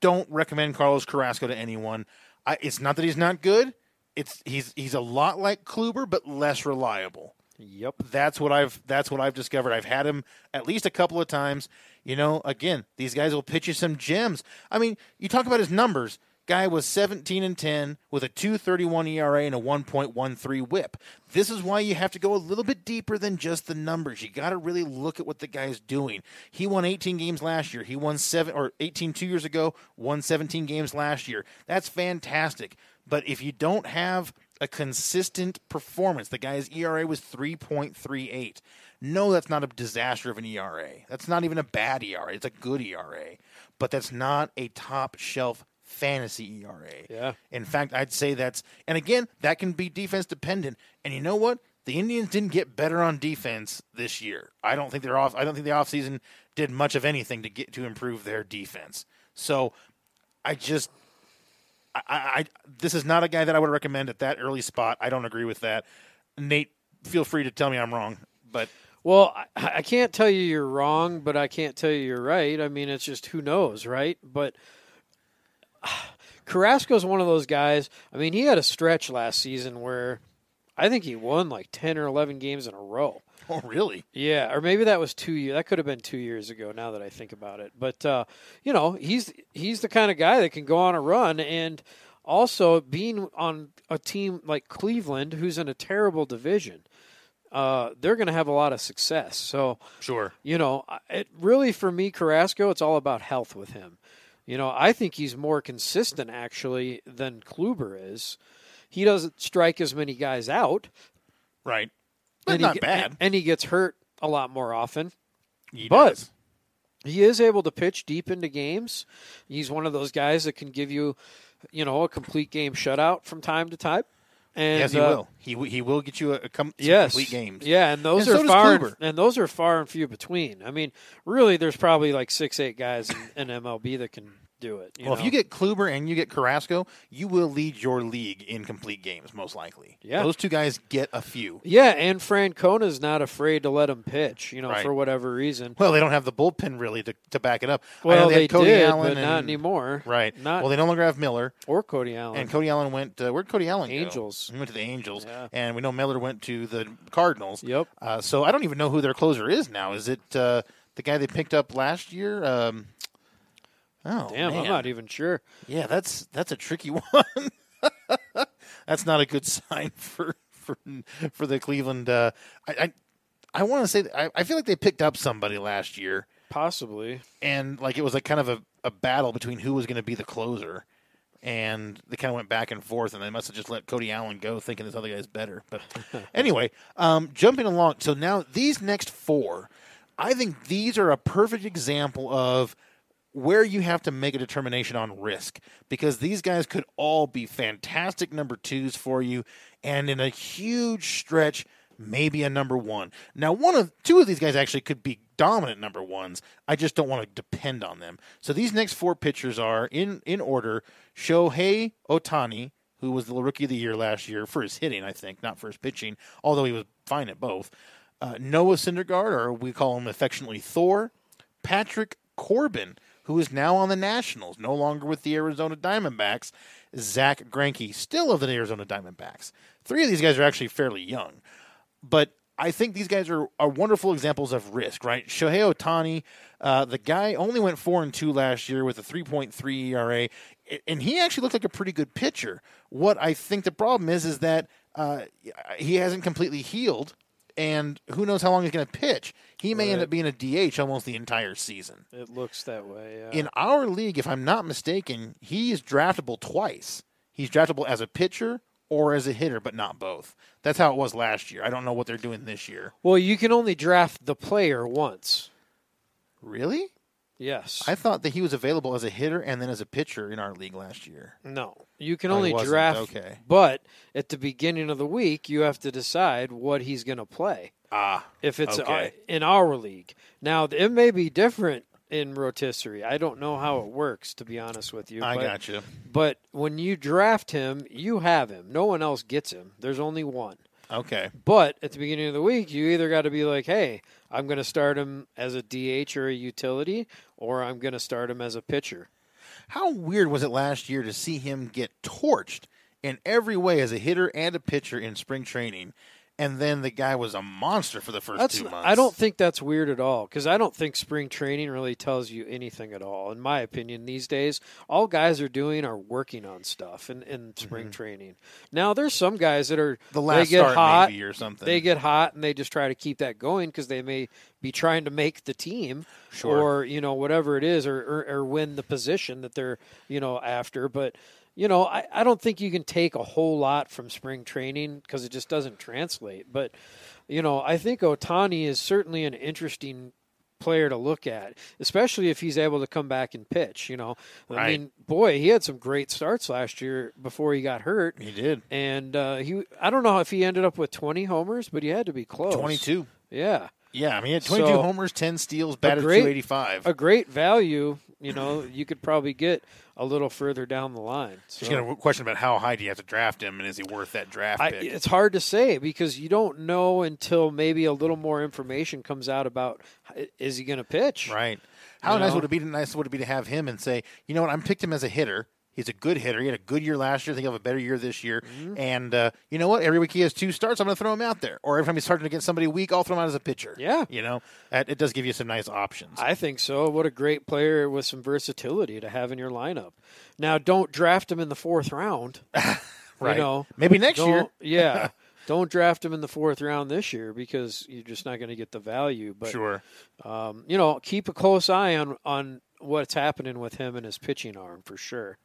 don't recommend Carlos Carrasco to anyone. I, it's not that he's not good. It's he's he's a lot like Kluber, but less reliable. Yep. That's what I've that's what I've discovered. I've had him at least a couple of times. You know, again, these guys will pitch you some gems. I mean, you talk about his numbers. Guy was 17 and 10 with a 2.31 ERA and a 1.13 WHIP. This is why you have to go a little bit deeper than just the numbers. You got to really look at what the guy's doing. He won 18 games last year. He won 7 or 18 2 years ago, won 17 games last year. That's fantastic. But if you don't have a consistent performance, the guy's ERA was 3.38. No, that's not a disaster of an ERA. That's not even a bad ERA. It's a good ERA. But that's not a top shelf fantasy ERA. Yeah. In fact, I'd say that's and again, that can be defense dependent. And you know what? The Indians didn't get better on defense this year. I don't think they're off I don't think the offseason did much of anything to get to improve their defense. So I just I, I this is not a guy that I would recommend at that early spot. I don't agree with that. Nate, feel free to tell me I'm wrong, but Well, I, I can't tell you you're wrong, but I can't tell you you're right. I mean, it's just who knows, right? But Carrasco's one of those guys. I mean, he had a stretch last season where I think he won like 10 or 11 games in a row. oh really? Yeah, or maybe that was two years. That could have been two years ago. Now that I think about it, but uh, you know, he's he's the kind of guy that can go on a run, and also being on a team like Cleveland, who's in a terrible division, uh, they're going to have a lot of success. So Sure. you know, it really for me, Carrasco, it's all about health with him. You know, I think he's more consistent actually than Kluber is. He doesn't strike as many guys out, Right. But and he not ge- bad. and he gets hurt a lot more often. He but- does. He is able to pitch deep into games. He's one of those guys that can give you, you know, a complete game shutout from time to time. And yes, he uh, will. He w- he will get you a, a com- Yes, complete games. Yeah, and those And are does far and, and those are far and few between. I mean, really, there's probably like six, eight guys in, in MLB that can do it. Well, if you get Kluber and you get Carrasco, you will lead your league in complete games, most likely. Yeah. Those two guys get a few. yeah, and Francona's not afraid to let him pitch, you know, Right. for whatever reason. Well, they don't have the bullpen really to, to back it up. Know Well, they, they, had Cody did, Allen but and, not anymore. Right. Not well, they no longer have Miller, or Cody Allen. and Cody Allen went. Uh, where'd Cody Allen go? Angels. He went to the Angels, Yeah. and we know Miller went to the Cardinals. Yep. Uh, so I don't even know who their closer is now. Is it uh, the guy they picked up last year? Um, oh, Damn, I'm not even sure. Yeah, that's that's a tricky one. that's not a good sign for for for the Cleveland. Uh, I I, I want to say that I, I feel like they picked up somebody last year, Possibly. and like it was like kind of a, a battle between who was going to be the closer, and they kind of went back and forth, and they must have just let Cody Allen go, thinking this other guy's better. But anyway, um, jumping along. So now these next four, I think these are a perfect example of where you have to make a determination on risk because these guys could all be fantastic number twos for you, and in a huge stretch, maybe a number one. Now, one of two of these guys actually could be dominant number ones. I just don't want to depend on them. So these next four pitchers are in in order: Shohei Ohtani, who was the rookie of the year last year for his hitting, I think, not for his pitching, although he was fine at both. Uh, Noah Syndergaard, or we call him affectionately Thor. Patrick Corbin, who is now on the Nationals, no longer with the Arizona Diamondbacks. Zach Greinke, still of the Arizona Diamondbacks. Three of these guys are actually fairly young, but I think these guys are, are wonderful examples of risk, right? Shohei Ohtani, uh, the guy only went four and two last year with a 3.3 ERA, and he actually looked like a pretty good pitcher. What I think the problem is is that uh, he hasn't completely healed, and who knows how long he's going to pitch. He may end up being a DH almost the entire season. It looks that way. Yeah. In our league, if I'm not mistaken, he is draftable twice. He's draftable as a pitcher or as a hitter, but not both. That's how it was last year. I don't know what they're doing this year. well, you can only draft the player once. Really? Yes. I thought that he was available as a hitter and then as a pitcher in our league last year. no. You can Oh, only wasn't. draft. Okay. But at the beginning of the week, you have to decide what he's going to play. Ah, If it's Okay. uh, in our league. Now, it may be different in rotisserie. I don't know how it works, to be honest with you. I but, got you. But when you draft him, you have him. No one else gets him. There's only one. Okay. But at the beginning of the week, you either got to be like, hey, I'm going to start him as a DH or a utility, or I'm going to start him as a pitcher. How weird was it last year to see him get torched in every way as a hitter and a pitcher in spring training, and then the guy was a monster for the first That's two months? I don't think that's weird at all because I don't think spring training really tells you anything at all. In my opinion, these days, all guys are doing are working on stuff in, in spring training. Now, there's some guys that are Mm-hmm. the last they get start hot, maybe or something. they get hot, and they just try to keep that going because they may be trying to make the team Sure. or you know whatever it is or, or or win the position that they're you know after, but. You know, I, I don't think you can take a whole lot from spring training because it just doesn't translate. But you know, I think Ohtani is certainly an interesting player to look at, especially if he's able to come back and pitch. You know, I mean, boy, he had some great starts last year before he got hurt, he did and uh, he I don't know if he ended up with twenty homers, but he had to be close. twenty two. yeah, Yeah, I mean, he had 22 So, homers, 10 steals, batted great- 285. a great value. You know, you could probably get a little further down the line. So. Just got a question about how high do you have to draft him, and is he worth that draft I, pick? it's hard to say because you don't know until maybe a little more information comes out about is he going to pitch. right. How You nice know? would it be? Nice would it be to have him and say, you know what? I'm picked him as a hitter. He's a good hitter. He had a good year last year. I think he'll have a better year this year. Mm-hmm. And uh, you know what? Every week he has two starts. I'm going to throw him out there. Or every time he's starting to get somebody weak, I'll throw him out as a pitcher. Yeah. You know, it does give you some nice options. I think so. What a great player with some versatility to have in your lineup. Now, don't draft him in the fourth round. right. You know, Maybe next year. Yeah. Don't draft him in the fourth round this year because you're just not going to get the value. But Sure. um, you know, keep a close eye on on what's happening with him and his pitching arm for sure.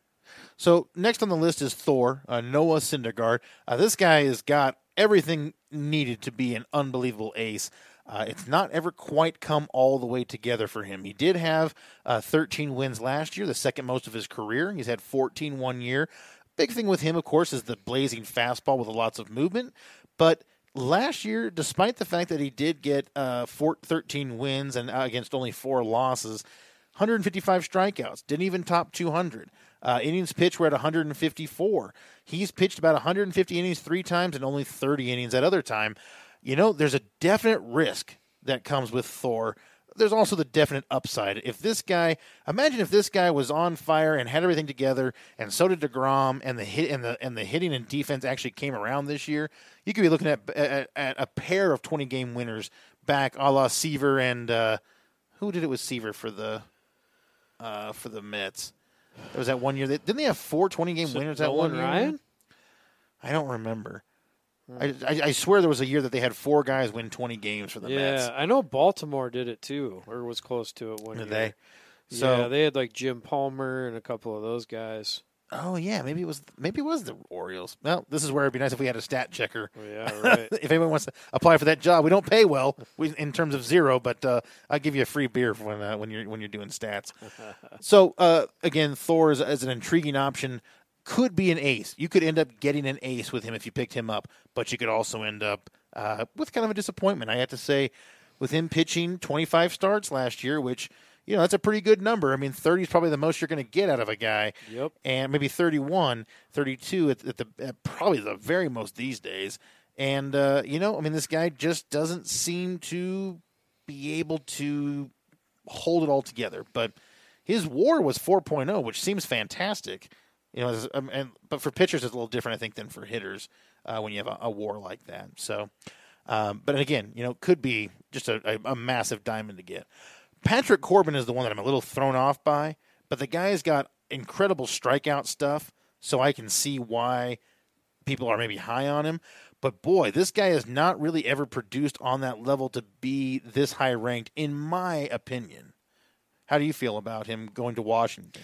So next on the list is Thor, uh, Noah Syndergaard. Uh, this guy has got everything needed to be an unbelievable ace. Uh, it's not ever quite come all the way together for him. He did have uh, 13 wins last year, the second most of his career. He's had 14 one year. Big thing with him, of course, is the blazing fastball with lots of movement. But last year, despite the fact that he did get uh, four, 13 wins and uh, against only four losses, 155 strikeouts, didn't even top 200. Uh, innings pitched were at 154. He's pitched about 150 innings three times and only 30 innings that other time. You know, there's a definite risk that comes with Thor. There's also the definite upside. If this guy, imagine if this guy was on fire and had everything together, and so did deGrom, and the hit and the and the hitting and defense actually came around this year, you could be looking at at, at a pair of 20 game winners back, a la Seaver and uh, who did it with Seaver for the uh, for the Mets. There was that one year. They, didn't they have four 20 game winners that Nolan one year? Ryan? I don't remember. Hmm. I, I, I swear there was a year that they had four guys win 20 games for the Yeah, Mets. Yeah, I know Baltimore did it too, or was close to it one Did year. they? So yeah, they had like Jim Palmer and a couple of those guys. Oh yeah, maybe it was maybe it was the Orioles. Well, this is where it'd be nice if we had a stat checker. Yeah, right. if anyone wants to apply for that job, we don't pay well we, in terms of zero, but uh, I'll give you a free beer when uh, when you're when you're doing stats. so uh, again, Thor is, is an intriguing option. Could be an ace. You could end up getting an ace with him if you picked him up, but you could also end up uh, with kind of a disappointment. I have to say, with him pitching 25 starts last year, which you know that's a pretty good number. I mean, 30 is probably the most you're going to get out of a guy Yep. and maybe 31, 32 at, at the at probably the very most these days. And uh, you know, I mean, this guy just doesn't seem to be able to hold it all together. But his WAR was 4.0, which seems fantastic. You know, um, and but for pitchers, it's a little different, I think, than for hitters uh, when you have a, a WAR like that. So, um, but again, you know, could be just a, a, a massive diamond to get. Patrick Corbin is the one that I'm a little thrown off by, but the guy's got incredible strikeout stuff, so I can see why people are maybe high on him. But boy, this guy has not really ever produced on that level to be this high ranked, in my opinion. How do you feel about him going to Washington?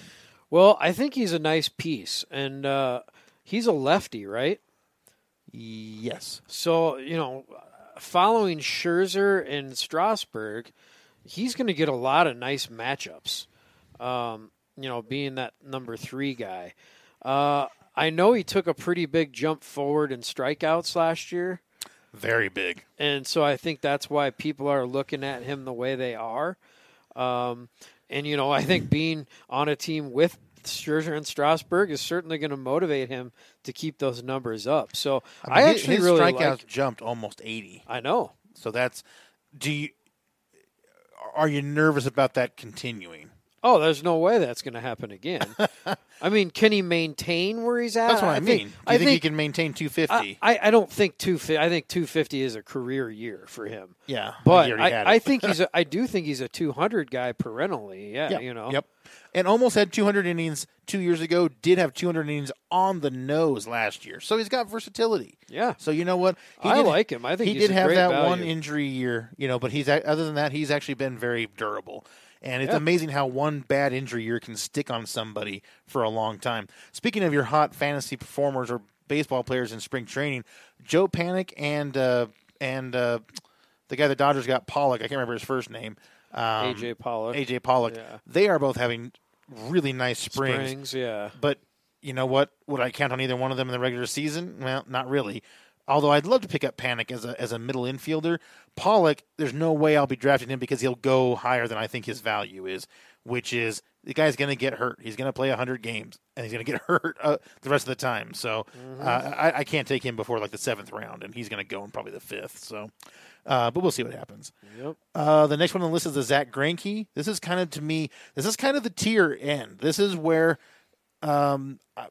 Well, I think he's a nice piece, and uh, he's a lefty, right? Yes. So you know, following Scherzer and Strasburg, he's going to get a lot of nice matchups. Um, you know, being that number three guy. Uh, I know he took a pretty big jump forward in strikeouts last year. Very big. and so I think that's why people are looking at him the way they are. Um, and you know, I think being on a team with Scherzer and Strasburg is certainly going to motivate him to keep those numbers up. So I, I, mean, his- actually his really strikeouts like. jumped almost 80. I know. So that's do you are you nervous about that continuing? Oh, there's no way that's going to happen again. I mean, can he maintain where he's at? That's what I, think- mean. Do you I think, think he can maintain 250? I, I don't think two. I think 250 is a career year for him. yeah, But he already had I. I think he's a, I do think he's a 200 guy perennially. Yeah, Yeah, you know. Yep. And almost had 200 innings two years ago. Did have 200 innings on the nose last year. So he's got versatility. Yeah. So you know what? He I did- like him. I think he he's did a have that value. one injury year, you know. But he's other than that, he's actually been very durable. And it's Yeah. amazing how one bad injury year can stick on somebody for a long time. Speaking of your hot fantasy performers or baseball players in spring training, Joe Panik and uh, and uh, the guy the Dodgers got Pollock. I can't remember his first name. Um, AJ Pollock. AJ Pollock. Yeah. They are both having really nice springs. Springs, yeah. But you know what? Would I count on either one of them in the regular season? Well, not really. Although I'd love to pick up Panik as a as a middle infielder. Pollock, there's no way I'll be drafting him because he'll go higher than I think his value is, which is the guy's going to get hurt. He's going to play 100 games and he's going to get hurt uh, the rest of the time. So uh, I, I can't take him before like the seventh round, and he's going to go in probably the fifth. So, uh, but we'll see what happens. Yep. Uh, the next one on the list is the Zach Greinke. This is kind of to me. This is kind of the tier end. This is where, um, I-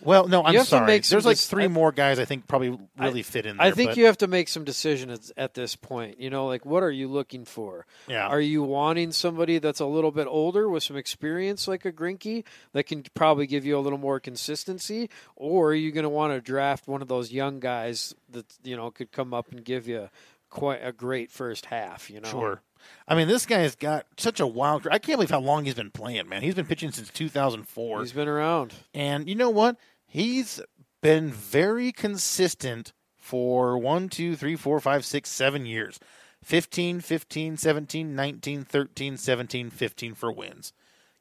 well, no, I'm sorry. There's like dis- three more guys I think probably really fit in there. I think but- you have to make some decisions at this point. You know, like what are you looking for? Yeah. Are you wanting somebody that's a little bit older with some experience like a Greinke that can probably give you a little more consistency? Or are you going to want to draft one of those young guys that, you know, could come up and give you quite a great first half, you know? Sure. I mean, this guy's got such a wild. I can't believe how long he's been playing, man. He's been pitching since 2004. He's been around. And you know what? He's been very consistent for one, two, three, four, five, six, seven years 15, 15, 17, 19, 13, 17, 15 for wins.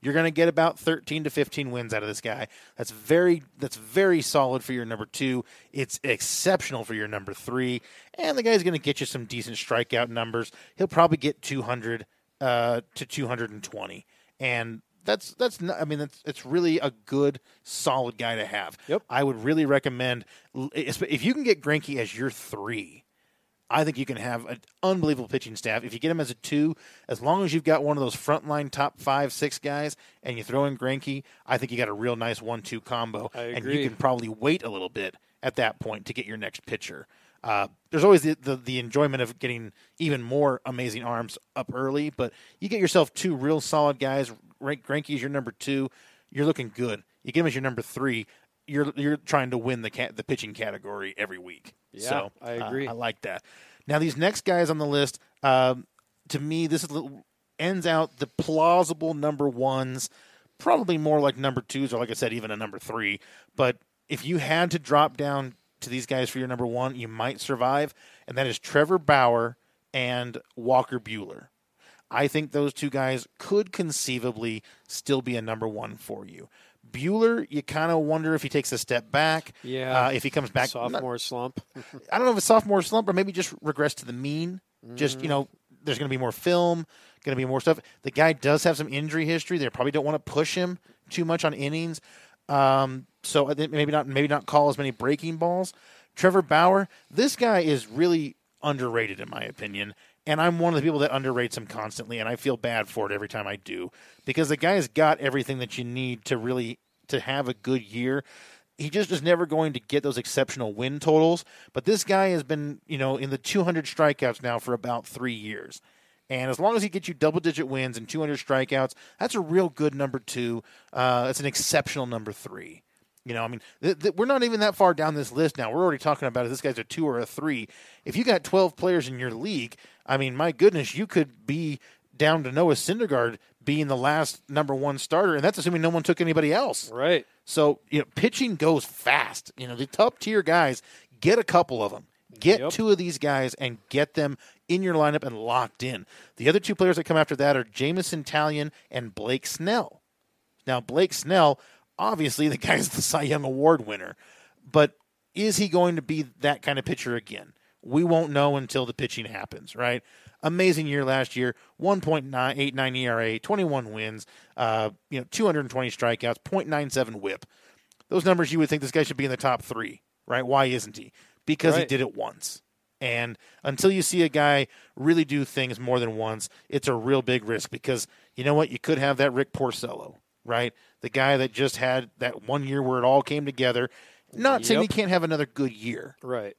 You're going to get about 13 to 15 wins out of this guy. That's very that's very solid for your number 2. It's exceptional for your number 3. And the guy's going to get you some decent strikeout numbers. He'll probably get 200 uh, to 220. And that's that's not, I mean that's it's really a good solid guy to have. Yep. I would really recommend if you can get Greinke as your 3. I think you can have an unbelievable pitching staff. If you get him as a two, as long as you've got one of those frontline top five, six guys, and you throw in Greinke, I think you got a real nice one-two combo. I And you can probably wait a little bit at that point to get your next pitcher. Uh, there's always the, the the enjoyment of getting even more amazing arms up early, but you get yourself two real solid guys. Rank Greinke's your number two. You're looking good. You get him as your number three. You're you're trying to win the cat, the pitching category every week. Yeah, so I uh, agree. I like that. Now these next guys on the list, um, to me, this is little- ends out the plausible number ones. Probably more like number twos, or like I said, even a number three. But if you had to drop down to these guys for your number one, you might survive, and that is Trevor Bauer and Walker Buehler. I think those two guys could conceivably still be a number one for you. Buehler, you kind of wonder if he takes a step back. Yeah. Uh, if he comes back, Sophomore slump. I don't know if it's sophomore slump or maybe just regress to the mean. Just Mm-hmm. you know, there's going to be more film, going to be more stuff. The guy does have some injury history. They probably don't want to push him too much on innings. Um, so maybe not maybe not call as many breaking balls. Trevor Bauer, this guy is really underrated in my opinion, and I'm one of the people that underrates him constantly, and I feel bad for it every time I do because the guy's got everything that you need to really to have a good year he just is never going to get those exceptional win totals. But this guy has been, you know, in the 200 strikeouts now for about three years. And as long as he gets you double digit wins and 200 strikeouts, that's a real good number two. Uh, it's an exceptional number three. You know, I mean, th- th- we're not even that far down this list now. We're already talking about if this guy's a two or a three. If you got 12 players in your league, I mean, my goodness, you could be down to Noah Syndergaard being the last number one starter, and that's assuming no one took anybody else. Right. So you know, pitching goes fast. You know, the top tier guys get a couple of them. Get Yep. two of these guys and get them in your lineup and locked in. The other two players that come after that are Jameson Taillon and Blake Snell. Now, Blake Snell, obviously, the guy's the Cy Young Award winner, but is he going to be that kind of pitcher again? We won't know until the pitching happens, right? Amazing year last year, 1.89 ERA, 21 wins, uh, you know, 220 strikeouts, 0.97 WHIP. Those numbers you would think this guy should be in the top three, right? Why isn't he? Because he did it once. And until you see a guy really do things more than once, it's a real big risk because you know what? You could have that Rick Porcello, right? The guy that just had that one year where it all came together. Not saying he can't have another good year, Right.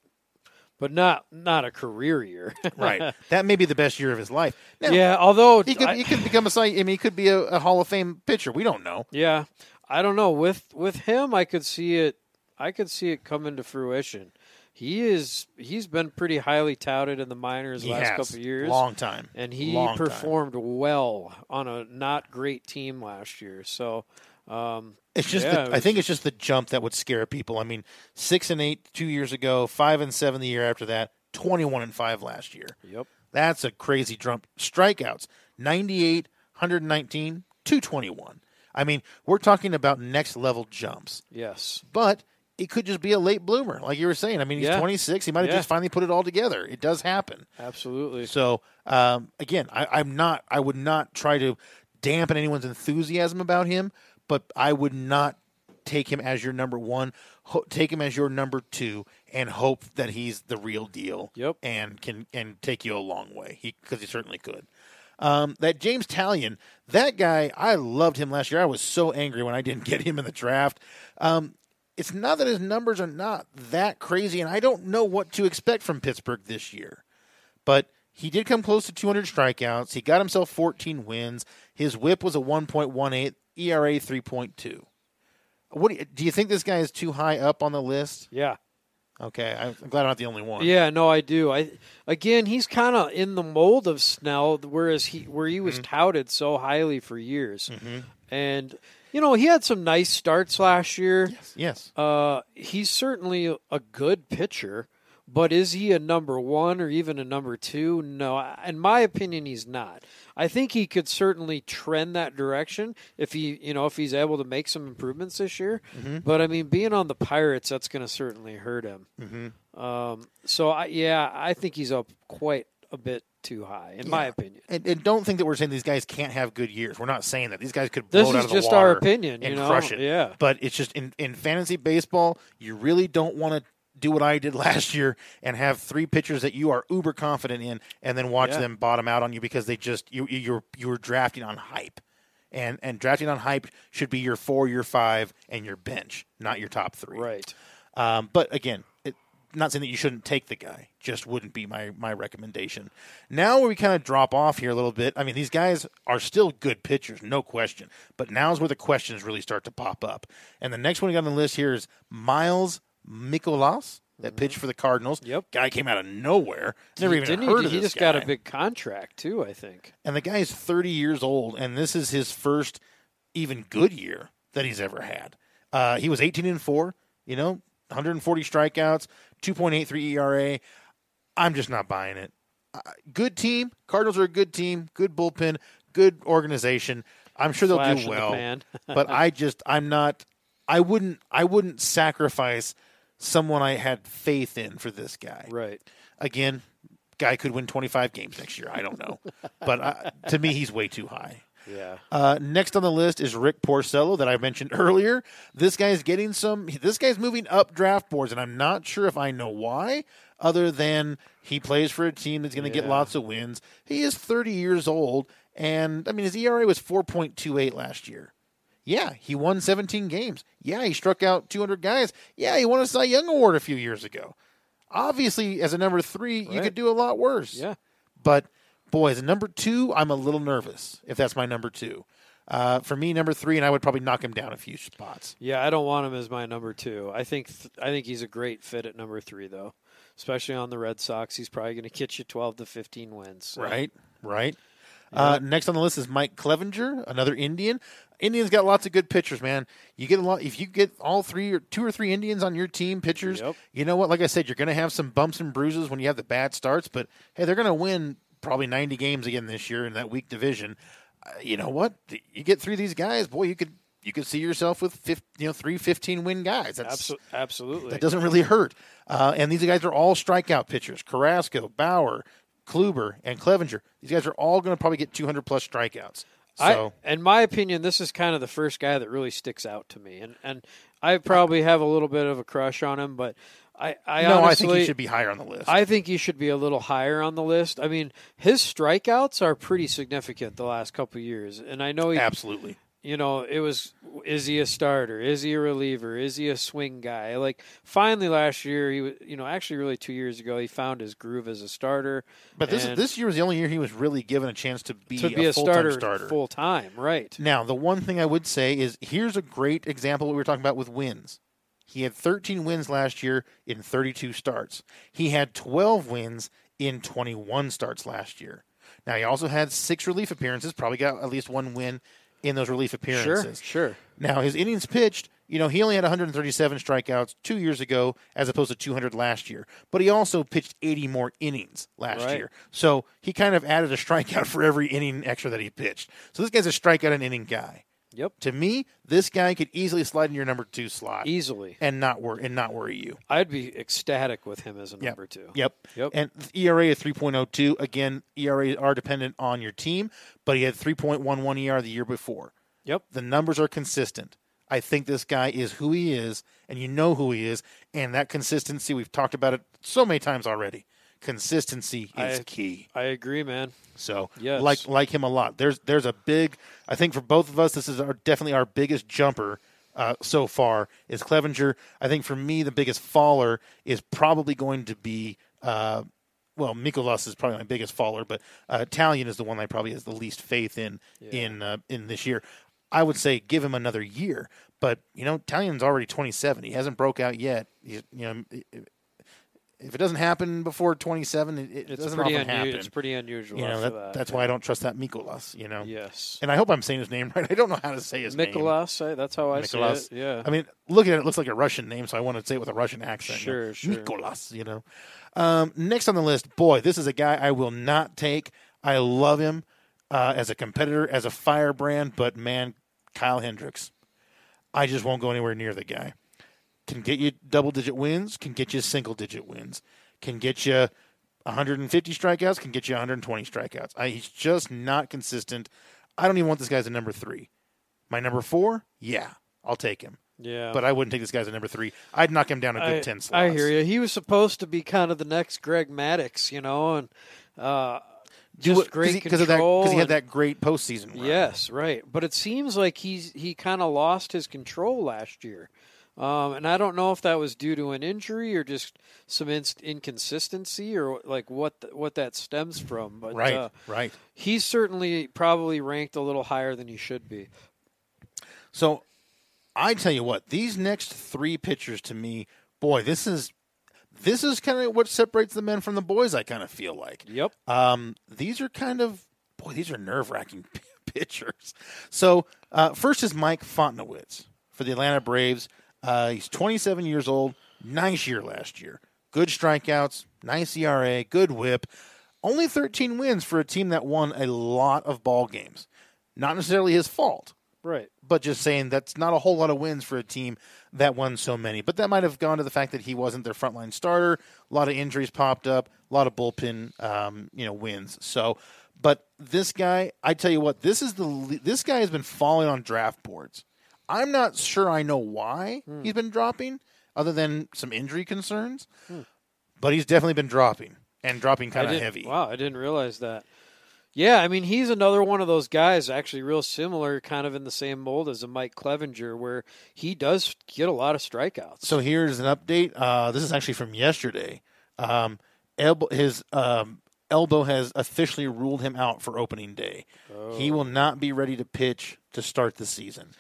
But not not a career year. right? that may be the best year of his life. Now, yeah, although he could I- he could become a I mean, he could be a, a Hall of Fame pitcher. We don't know. Yeah, I don't know. With with him, I could see it. I could see it come into fruition. He is. He's been pretty highly touted in the minors He last has couple of years, long time, and he Long time. performed well on a not great team last year. So, um, It's just, Yeah, the, I think it's just the jump that would scare people. I mean, six and eight two years ago, five and seven the year after that, twenty-one and five last year. yep, That's a crazy jump. Strikeouts 98, 119, 221. I mean, we're talking about next level jumps, yes, but it could just be a late bloomer, like you were saying. I mean, he's Yeah. 26. He might have Yeah. just finally put it all together. It does happen. absolutely. So, um, again, I, I'm not, I would not try to dampen anyone's enthusiasm about him, but I would not take him as your number one. Ho- take him as your number two, and hope that he's the real deal. Yep. and can and take you a long way. He because he certainly could. Um, that James Taillon, that guy, I loved him last year. I was so angry when I didn't get him in the draft. Um, it's not that his numbers are not that crazy, and I don't know what to expect from Pittsburgh this year but he did come close to 200 strikeouts. He got himself 14 wins. His WHIP was a 1.18, ERA 3.2. What do you, do you think this guy is too high up on the list? Yeah, Okay, I'm glad I'm not the only one. yeah. No, I do. I again, he's kind of in the mold of Snell, whereas he where he Mm-hmm. was touted so highly for years, and you know he had some nice starts last year. Yes. Uh, he's certainly a good pitcher, but is he a number one or even a number two? No, in my opinion, he's not. I think he could certainly trend that direction if he, you know, if he's able to make some improvements this year. But I mean, being on the Pirates, that's going to certainly hurt him. Mm-hmm. Um, so I, yeah, I think he's up quite a bit too high, in my opinion. And, and don't think that we're saying these guys can't have good years. We're not saying that. These guys could blow This out is of the just our water opinion, you know? crush it. Yeah. But it's just in, in fantasy baseball, you really don't want to do what I did last year and have three pitchers that you are uber confident in, and then watch Yeah. them bottom out on you because they just you you- you're you were drafting on hype. And, and drafting on hype should be your four, your five, and your bench, not your top three. Right. Um, but again, it, not saying that you shouldn't take the guy. Just wouldn't be my my recommendation. Now where we kind of drop off here a little bit. I mean, these guys are still good pitchers, no question. But now's where the questions really start to pop up. And the next one we got on the list here is Miles Mikolas, that pitched for the Cardinals. Yep. Guy came out of nowhere. Never He- even heard he, of he just got a big contract too, I think. And the guy is 30 years old, and this is his first even good year that he's ever had. Uh, he was 18 and 4, you know, 140 strikeouts, 2.83 ERA. I'm just not buying it. Uh, good team. Cardinals are a good team, good bullpen, good organization. I'm sure they'll do in the well. but I just I'm not I wouldn't I wouldn't sacrifice someone I had faith in for this guy Right. again, guy could win 25 games next year. I don't know, but uh, to me, he's way too high. Yeah. Uh, next on the list is Rick Porcello that I mentioned earlier. This guy's getting some. This guy's moving up draft boards, and I'm not sure if I know why. Other than he plays for a team that's going to get lots of wins. He is 30 years old, and I mean his ERA was 4.28 last year. Yeah, he won 17 games. Yeah, he struck out 200 guys. Yeah, he won a Cy Young Award a few years ago. Obviously, as a number three, you could do a lot worse. Yeah. But boy, as a number two, I'm a little nervous if that's my number two. Uh, for me, number three, and I would probably knock him down a few spots. Yeah, I don't want him as my number two. I think th- I think he's a great fit at number three, though, especially on the Red Sox. He's probably going to get you twelve to fifteen wins. so. Right, right. Uh, next on the list is Mike Clevinger, another Indian. Indians got lots of good pitchers, man. You get a lot if you get all three or two or three Indians on your team pitchers. Yep. You know what? Like I said, you're going to have some bumps and bruises when you have the bad starts, but hey, they're going to win probably 90 games again this year in that weak division. Uh, you know what? You get three of these guys, boy, you could you could see yourself with 15, you know three 15 win guys. That's Abso- absolutely. that doesn't really hurt. Uh, and these guys are all strikeout pitchers: Carrasco, Bauer, Kluber, and Clevinger. These guys are all going to probably get 200 plus strikeouts. So I, in my opinion, this is kind of the first guy that really sticks out to me, and and I probably have a little bit of a crush on him, but I, I no, honestly, I think he should be higher on the list. I think he should be a little higher on the list. I mean, his strikeouts are pretty significant the last couple of years, and I know he, Absolutely. You know, it was is he a starter? Is he a reliever? Is he a swing guy? Like finally last year, he was, you know, actually really two years ago, he found his groove as a starter. But this this year was the only year he was really given a chance to be, to be a, full-time starter, starter. full time, right? Now, the one thing I would say is here's a great example what we were talking about with wins. He had 13 wins last year in 32 starts. He had 12 wins in 21 starts last year. Now, he also had six relief appearances, probably got at least one win in those relief Sure, appearances. sure. Now, his innings pitched, you know, he only had 137 strikeouts two years ago as opposed to 200 last year. But he also pitched 80 more innings last Right. year. So he kind of added a strikeout for every inning extra that he pitched. So this guy's a strikeout an inning guy. Yep, To me, this guy could easily slide in your number two slot easily. and not worry and not worry you. I'd be ecstatic with him as a Yep. number two. Yep. Yep. And ERA is 3.02. Again, ERA are dependent on your team, but he had 3.11 ER the year before. Yep. The numbers are consistent. I think this guy is who he is, and you know who he is, and that consistency, we've talked about it so many times already. Consistency is I- key. I agree, man. So Yes. like like him a lot. There's there's a big I think for both of us this is our definitely our biggest jumper uh, so far is Clevinger. I think for me the biggest faller is probably going to be uh, well Mikolas is probably my biggest faller, but uh, Taillon is the one I probably has the least faith in in uh, in this year. I would say give him another year, but you know Taillon's already 27. He hasn't broke out yet. He's, you know. If it doesn't happen before 27, it, it It's doesn't often unusual. happen It's pretty unusual. you know that, that. that's why I don't trust that Mikolas. You know, Yes. and I hope I'm saying his name right. I don't know how to say his name. Nicholas, I- that's how I Nicholas. say it. Yeah. I mean, looking at it, it looks like a Russian name, so I want to say it with a Russian accent. you know. Sure, sure. Nicolas, you know. Um, next on the list, boy, this is a guy I will not take. I love him uh, as a competitor, as a firebrand, but man, Kyle Hendricks, I just won't go anywhere near the guy. Can get you double digit wins, can get you single digit wins, can get you 150 strikeouts, can get you 120 strikeouts. I, he's just not consistent. I don't even want this guy as a number three. My number four, yeah, I'll take him. yeah. But I wouldn't take this guy as a number three. I'd knock him down a good I, 10 slots. I hear you. He was supposed to be kind of the next Greg Maddux, you know, and uh, just it- great he, control. of that because he had that great postseason run. Yes, right. But it seems like he's he kind of lost his control last year. Um, and I don't know if that was due to an injury or just some inst- inconsistency or like what th- what that stems from. But right, uh, right. he's certainly probably ranked a little higher than he should be. So I tell you what, these next three pitchers to me, boy, this is this is kind of what separates the men from the boys. I kind of feel like. Yep. Um, these are kind of boy, these are nerve wracking pitchers. So uh, first is Mike Foltynewicz for the Atlanta Braves. Uh, he's 27 years old. Nice year last year. Good strikeouts, nice ERA, good WHIP. Only 13 wins for a team that won a lot of ball games. Not necessarily his fault Right. but just saying that's not a whole lot of wins for a team that won so many. But that might have gone to the fact that he wasn't their frontline starter. A lot of injuries popped up, a lot of bullpen, um, you know, wins. So, but this guy, I tell you what, this is the this guy has been falling on draft boards. I'm not sure I know why he's been dropping, other than some injury concerns. But he's definitely been dropping and dropping kind of heavy. Wow, I didn't realize that. Yeah, I mean he's another one of those guys, actually real similar, kind of in the same mold as a Mike Clevinger, where he does get a lot of strikeouts. So here's an update. Uh, this is actually from yesterday. Um, elbow, his um, elbow has officially ruled him out for opening day. He will not be ready to pitch to start the season.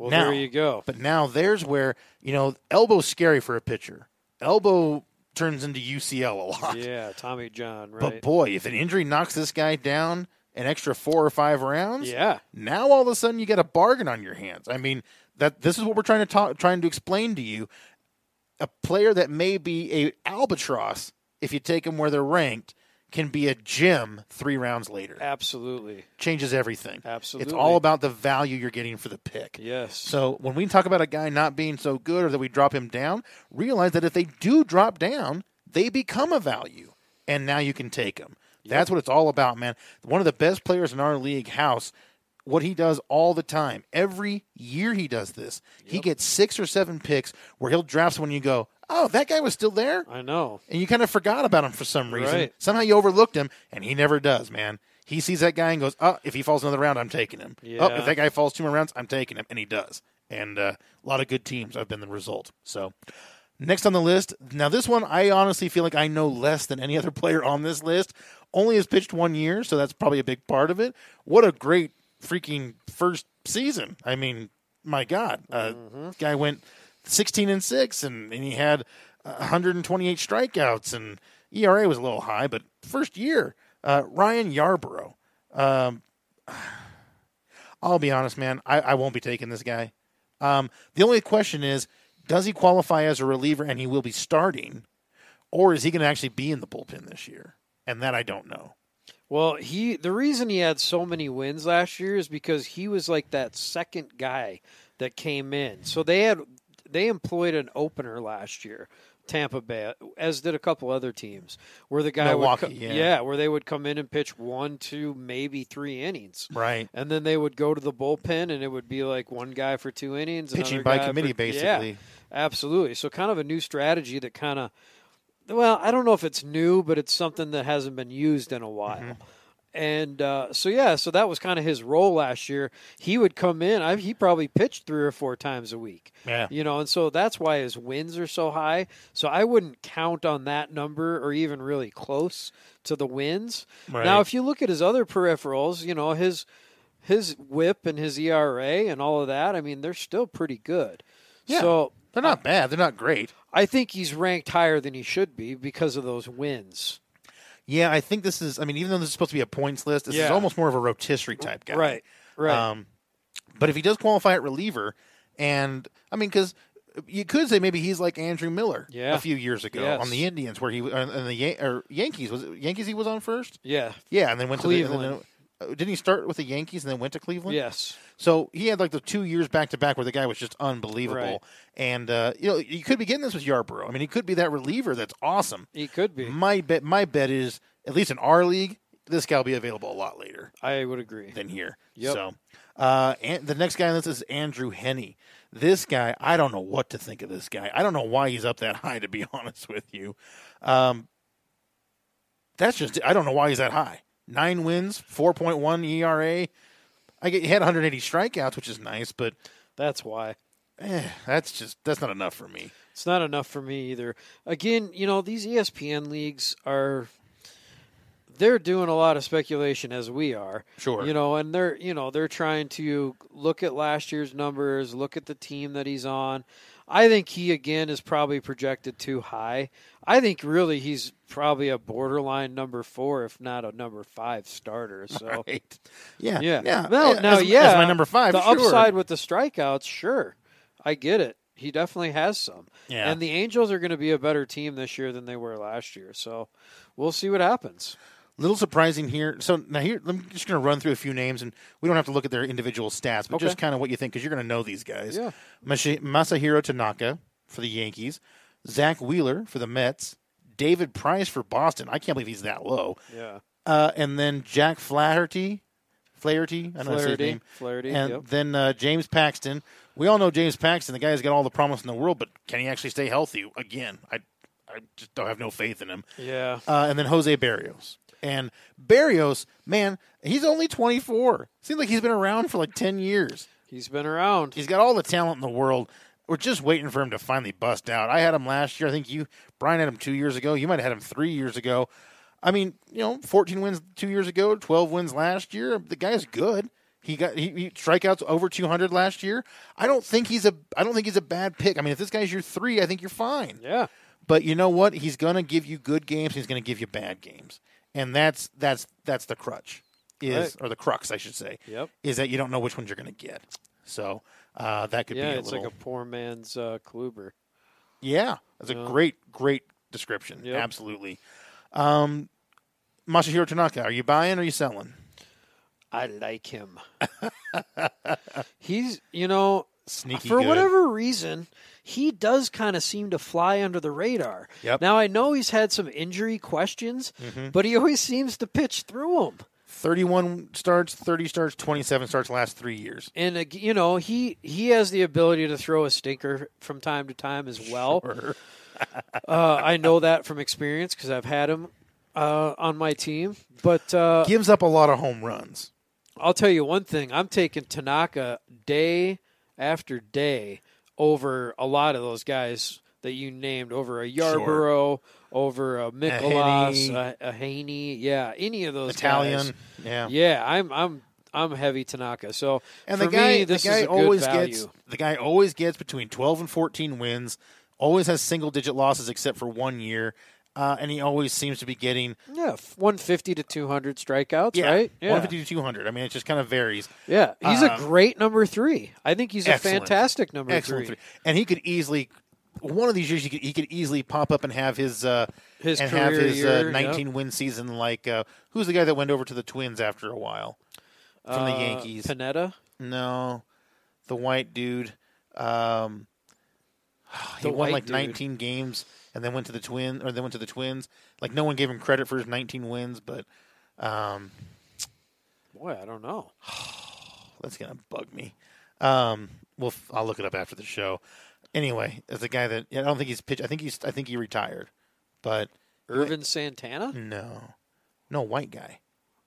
Well, now- there you go. But now there's where you know elbow's scary for a pitcher. Elbow turns into UCL a lot. Yeah, Tommy John, right? But boy, if an injury knocks this guy down, an extra four or five rounds. Yeah. Now all of a sudden you get a bargain on your hands. I mean that this is what we're trying to talk, trying to explain to you. A player that may be a albatross if you take them where they're ranked can be a gem three rounds later. Absolutely. Changes everything. Absolutely. It's all about the value you're getting for the pick. Yes. So when we talk about a guy not being so good or that we drop him down, realize that if they do drop down, they become a value, and now you can take them. That's what it's all about, man. One of the best players in our league, House, what he does all the time, every year he does this. He gets six or seven picks where he'll draft someone. You go, oh, that guy was still there, I know. and you kind of forgot about him for some reason. Right. Somehow you overlooked him, and he never does, man. He sees that guy and goes, "Oh, if he falls another round, I'm taking him. Oh, if that guy falls two more rounds, I'm taking him," and he does. And uh, a lot of good teams have been the result. So, next on the list, now this one, I honestly feel like I know less than any other player on this list. Only has pitched one year, so that's probably a big part of it. What a great freaking first season! I mean, my God, uh, guy went 16 and six, and, and he had 128 strikeouts, and ERA was a little high, but first year, uh, Ryan Yarbrough. Um, I'll be honest, man, I, I won't be taking this guy. Um, the only question is, does he qualify as a reliever and he will be starting, or is he going to actually be in the bullpen this year? And that I don't know. Well, he the reason he had so many wins last year is because he was like that second guy that came in. So they had they employed an opener last year, Tampa Bay, as did a couple other teams, where the guy Milwaukee, would co- yeah. where they would come in and pitch one, two, maybe three innings. Right. And then they would go to the bullpen, and it would be like one guy for two innings, Pitching by committee, for- basically. Yeah, absolutely. So kind of a new strategy that kind of, well, I don't know if it's new, but it's something that hasn't been used in a while. Mm-hmm. And uh, so yeah, so that was kind of his role last year. He would come in. I, he probably pitched three or four times a week. Yeah. you know, and so that's why his wins are so high. So I wouldn't count on that number or even really close to the wins. Right. Now, if you look at his other peripherals, you know his his WHIP and his ERA and all of that. I mean, they're still pretty good. Yeah. So They're not bad. They're not great. I think he's ranked higher than he should be because of those wins. Yeah, I think this is. I mean, even though this is supposed to be a points list, this is almost more of a rotisserie type guy. Right. Right. Um, but if he does qualify at reliever, and I mean, because you could say maybe he's like Andrew Miller Yeah. a few years ago Yes. on the Indians, where he uh, and the Yan- or Yankees was it Yankees he was on first. yeah. Yeah, and then went to the, Cleveland. then, uh, didn't he start with the Yankees and then went to Cleveland? Yes. So he had like the two years back to back where the guy was just unbelievable. Right. And uh, you know, you could be getting this with Yarbrough. I mean, he could be that reliever that's awesome. He could be. My bet, my bet is at least in our league, this guy will be available a lot later I would agree. than here. Yep. So, uh, and the next guy on this is Andrew Heaney. This guy, I don't know what to think of this guy. I don't know why he's up that high, to be honest with you. Um, that's just, I don't know why he's that high. Nine wins, 4.1 ERA. I get, he had 180 strikeouts, which is nice, but That's why. eh, that's just, that's not enough for me. It's not enough for me either. Again, you know, these ESPN leagues are they're doing a lot of speculation as we are. Sure. You know, and they're you know, they're trying to look at last year's numbers, look at the team that he's on. I think he again is probably projected too high. I think really he's probably a borderline number 4 if not a number 5 starter. So Right. Yeah. yeah. Yeah. No, As- now, as yeah. my number five, The sure. upside with the strikeouts, sure. I get it. He definitely has some. Yeah. And the Angels are going to be a better team this year than they were last year. So we'll see what happens. Little surprising here. So now here, I'm just going to run through a few names, and we don't have to look at their individual stats, but Okay. just kind of what you think because you're going to know these guys. Yeah. Masahiro Tanaka for the Yankees, Zack Wheeler for the Mets, David Price for Boston. I can't believe he's that low. Yeah. Uh, and then Jack Flaherty, Flaherty, I don't know to say his name. Flaherty. And yep. then uh, James Paxton. We all know James Paxton. The guy's got all the promise in the world, but can he actually stay healthy? Again, I, I just don't have no faith in him Yeah. uh, and then Jose Berrios. And Berrios, man, he's only 24. Seems like he's been around for like 10 years. He's been around. He's got all the talent in the world. We're just waiting for him to finally bust out. I had him last year. I think you, Brian, had him two years ago. You might have had him three years ago. I mean, you know, 14 wins two years ago, 12 wins last year. The guy's good. He got he, he strikeouts over 200 last year. I don't think he's a I don't think he's a bad pick. I mean, if this guy's your three, I think you're fine. yeah. But you know what? He's going to give you good games. He's going to give you bad games, and that's that's that's the crutch. is, Right. or the crux, I should say, Yep. is that you don't know which ones you're going to get. So uh, that could Yeah, be a it's little. like a poor man's uh, Kluber. yeah, that's a great, great description. Yep. Absolutely. Um, Masahiro Tanaka, are you buying or are you selling? I like him. He's, you know, Sneaky for good. whatever reason, he does kind of seem to fly under the radar. Yep. Mm-hmm. Now I know he's had some injury questions, but he always seems to pitch through them. 31 starts, 30 starts, 27 starts last three years. And uh, you know, he he has the ability to throw a stinker from time to time as well. Sure. Uh, I know that from experience because I've had him uh, on my team. But uh, Gives up a lot of home runs. I'll tell you one thing: I'm taking Tanaka day after day over a lot of those guys that you named, over a Yarbrough, over a Mikolas, a, a Heaney, yeah, any of those Taillon. guys. Yeah. Yeah, I'm I'm I'm heavy Tanaka. So And for the guy, me, this the guy is a good always gets the guy always gets between 12 and 14 wins. Always has single digit losses except for one year. Uh, and he always seems to be getting Yeah, 150 to 200 strikeouts, yeah, right? Yeah. 150 to 200. I mean, it just kind of varies. Yeah, he's a Um, great number three. I think he's a fantastic number Excellent three. three. And he could easily one of these years he could, he could easily pop up and have his uh, His and have career his year, uh, yep. 19 win season like uh, who's the guy that went over to the Twins after a while from the Uh, Yankees? Panetta. No, the white dude. Um, he The won like dude. 19 games and then went to the twin or then went to the Twins. Like no one gave him credit for his 19 wins, but um, Boy, I don't know. that's gonna bug me. Um, well, I'll look it up after the show. Anyway, as a guy that I don't think he's pitched. I think he's. I think he retired, but Ervin Santana. no, no white guy.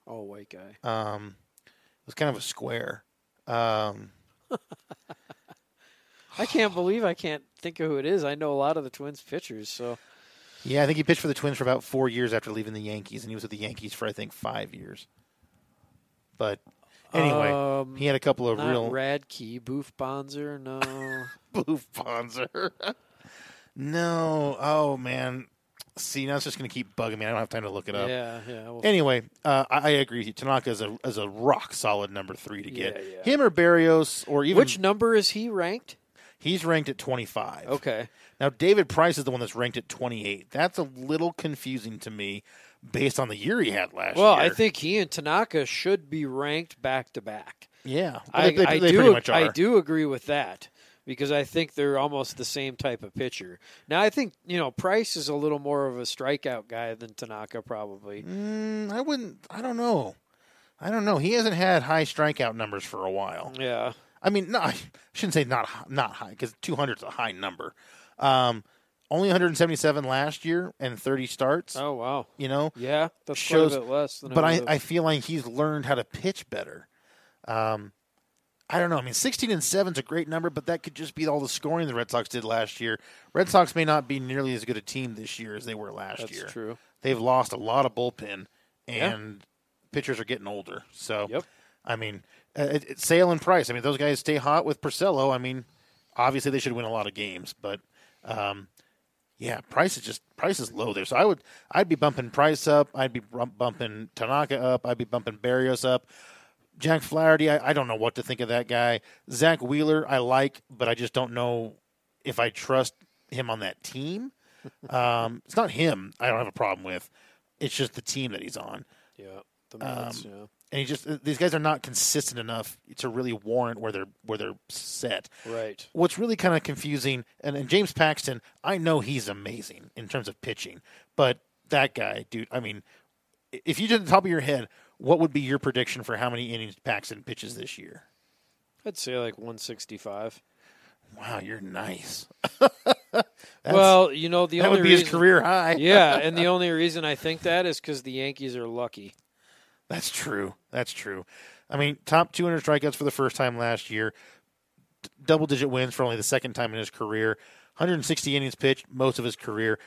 Oh, white guy. Um, it was kind of a square. Um, I can't believe I can't think of who it is. I know a lot of the Twins pitchers, so Yeah, I think he pitched for the Twins for about four years after leaving the Yankees, and he was with the Yankees for I think five years. But anyway, Um, he had a couple of real Radke, Boof Bonser. No, boof Bonser. no, oh man. See, now it's just going to keep bugging me. I don't have time to look it up. yeah, yeah. Well, Anyway, uh, I, I agree with you. Tanaka is a is a rock solid number three to get. Yeah, yeah. Him or Berrios or even which number is he ranked? He's ranked at twenty five. Okay, Now David Price is the one that's ranked at twenty eight. That's a little confusing to me based on the year he had last well, year. Well, I think he and Tanaka should be ranked back to back. Yeah, I, they, they, I they do. much are. I do agree with that because I think they're almost the same type of pitcher. Now, I think you know Price is a little more of a strikeout guy than Tanaka, probably. Mm, I wouldn't. I don't know. I don't know. He hasn't had high strikeout numbers for a while. Yeah, I mean, no, I shouldn't say not not high because 200 is a high number. Um, only 177 last year and 30 starts. Oh wow. You know, Yeah, that's Shows- quite less than. but I, I feel like he's learned how to pitch better. Um, I don't know. I mean, 16 and 7 is a great number, but that could just be all the scoring the Red Sox did last year. Red Sox may not be nearly as good a team this year as they were last that's year. true. They've lost a lot of bullpen, Yeah. and pitchers are getting older. So, Yep. I mean, uh, Sale and Price. I mean, those guys stay hot with Porcello. I mean, obviously they should win a lot of games, but um, yeah, Price is just Price is low there. So I would I'd be bumping Price up. I'd be bump- bumping Tanaka up. I'd be bumping Berrios up. Jack Flaherty, I, I don't know what to think of that guy. Zack Wheeler, I like, but I just don't know if I trust him on that team. Um, it's not him. I don't have a problem with. It's just the team that he's on, Yeah, the Mets. Um, yeah. And he just these guys are not consistent enough to really warrant where they're where they're set. Right. What's really kind of confusing, and, and James Paxton, I know he's amazing in terms of pitching, but that guy, dude, I mean, if you did the top of your head, what would be your prediction for how many innings Paxton pitches this year? I'd say like 165. Wow, you're nice. well, you know the that only would be reason, his career high. yeah, and the only reason I think that is because the Yankees are lucky. That's true. That's true. I mean, top 200 strikeouts for the first time last year, d- double digit wins for only the second time in his career, 160 innings pitched most of his career.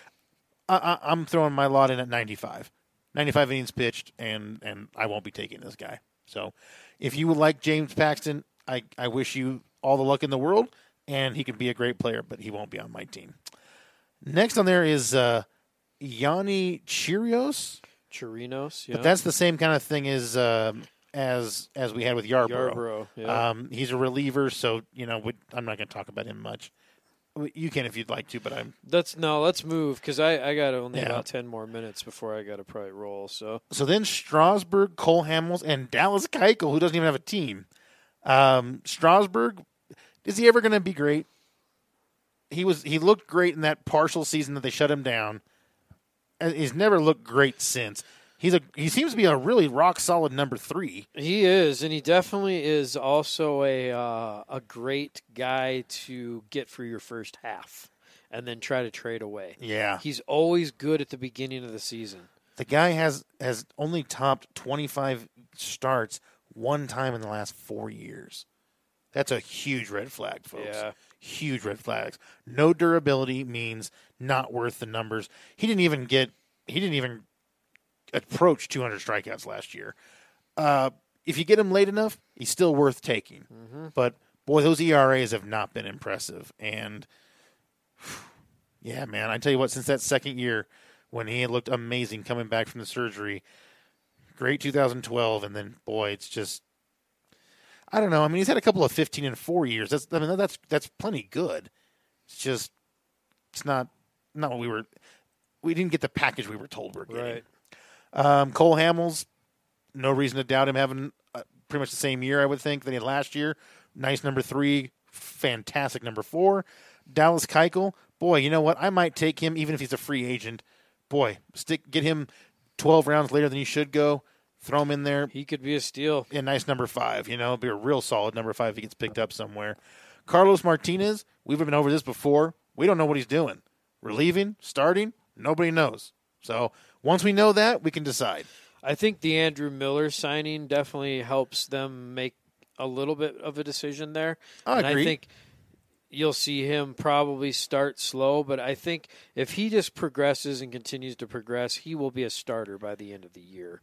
I, I, I'm throwing my lot in at 95. 95 innings pitched, and, and I won't be taking this guy. So if you would like James Paxton, I, I wish you all the luck in the world, and he could be a great player, but he won't be on my team. Next on there is uh, Yanni Chirios. Chirinos, yeah. But that's the same kind of thing as um as as we had with Yarbrough. Yarbrough, yeah. Um, he's a reliever, so you know we, I'm not going to talk about him much. You can if you'd like to, but I'm Let's no, let's move because I I got only Yeah. about ten more minutes before I got to probably roll. So So then Strasburg, Cole Hamels, and Dallas Keuchel, who doesn't even have a team. Um, Strasburg, is he ever going to be great? He was. He looked great in that partial season that they shut him down. And He's never looked great since. He's a. He seems to be a really rock solid number three. he is, and he definitely is also a uh, a great guy to get for your first half, and then try to trade away. Yeah, He's always good at the beginning of the season. the guy has has only topped twenty five starts one time in the last four years. That's a huge red flag, folks. Yeah. Huge red flags. No durability means not worth the numbers. He didn't even get. He didn't even approach 200 strikeouts last year. Uh, if you get him late enough, he's still worth taking. But boy, those ERAs have not been impressive. And yeah, man, I tell you what, since that second year when he looked amazing coming back from the surgery, great 2012, and then boy, it's just I don't know. I mean, he's had a couple of 15 and four years. That's I mean that's that's plenty good. It's just it's not not what we were. We didn't get the package we were told we we're getting. Right. Um, Cole Hamels, no reason to doubt him having uh, pretty much the same year, I would think, than he had last year. Nice number three, fantastic number four. Dallas Keuchel, boy, you know what? I might take him even if he's a free agent. Boy, stick get him 12 rounds later than he should go. Throw him in there. He could be a steal. A nice number five, you know, be a real solid number five if he gets picked up somewhere. Carlos Martinez, we've been over this before. We don't know what he's doing. Relieving, starting, nobody knows. So once we know that, we can decide. I think the Andrew Miller signing definitely helps them make a little bit of a decision there. I and agree. I think you'll see him probably start slow, but I think if he just progresses and continues to progress, he will be a starter by the end of the year.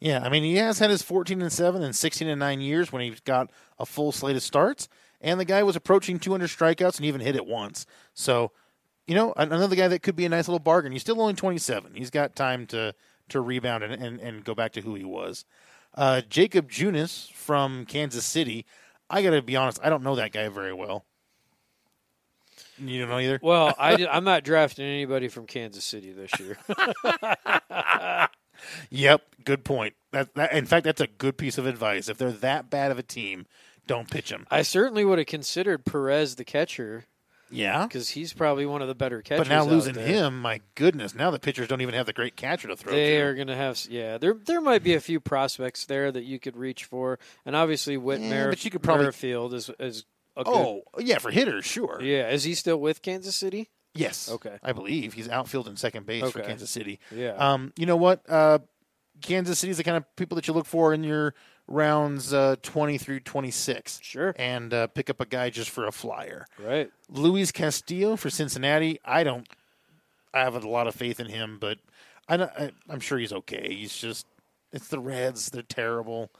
Yeah, I mean he has had his 14 and 7 and 16 and 9 years when he's got a full slate of starts and the guy was approaching 200 strikeouts and even hit it once. So, you know, another guy that could be a nice little bargain. He's still only 27. He's got time to to rebound and and, and go back to who he was. Uh, Jakob Junis from Kansas City. I got to be honest, I don't know that guy very well. You don't know either? Well, I did, I'm not drafting anybody from Kansas City this year. Yep, good point. That, that in fact that's a good piece of advice. If they're that bad of a team, don't pitch them. I certainly would have considered Perez the catcher Yeah. because he's probably one of the better catchers. But now losing him, my goodness! Now the pitchers don't even have the great catcher to throw. They to. are going to have, yeah. There, there might be a few prospects there that you could reach for, and obviously Whit Yeah, Mer- but you could probably- Merrifield is is a good. Oh yeah, for hitters, sure. yeah. Is he still with Kansas City? Yes. Okay. I believe he's outfield and second base for Kansas City. Yeah. Um, you know what? Uh, Kansas City's the kind of people that you look for in your rounds uh, twenty through twenty six. Sure. And uh, pick up a guy just for a flyer. Right. Luis Castillo for Cincinnati. I don't. I have a lot of faith in him, but I, don't- I I'm sure he's okay. He's just it's the Reds. They're terrible.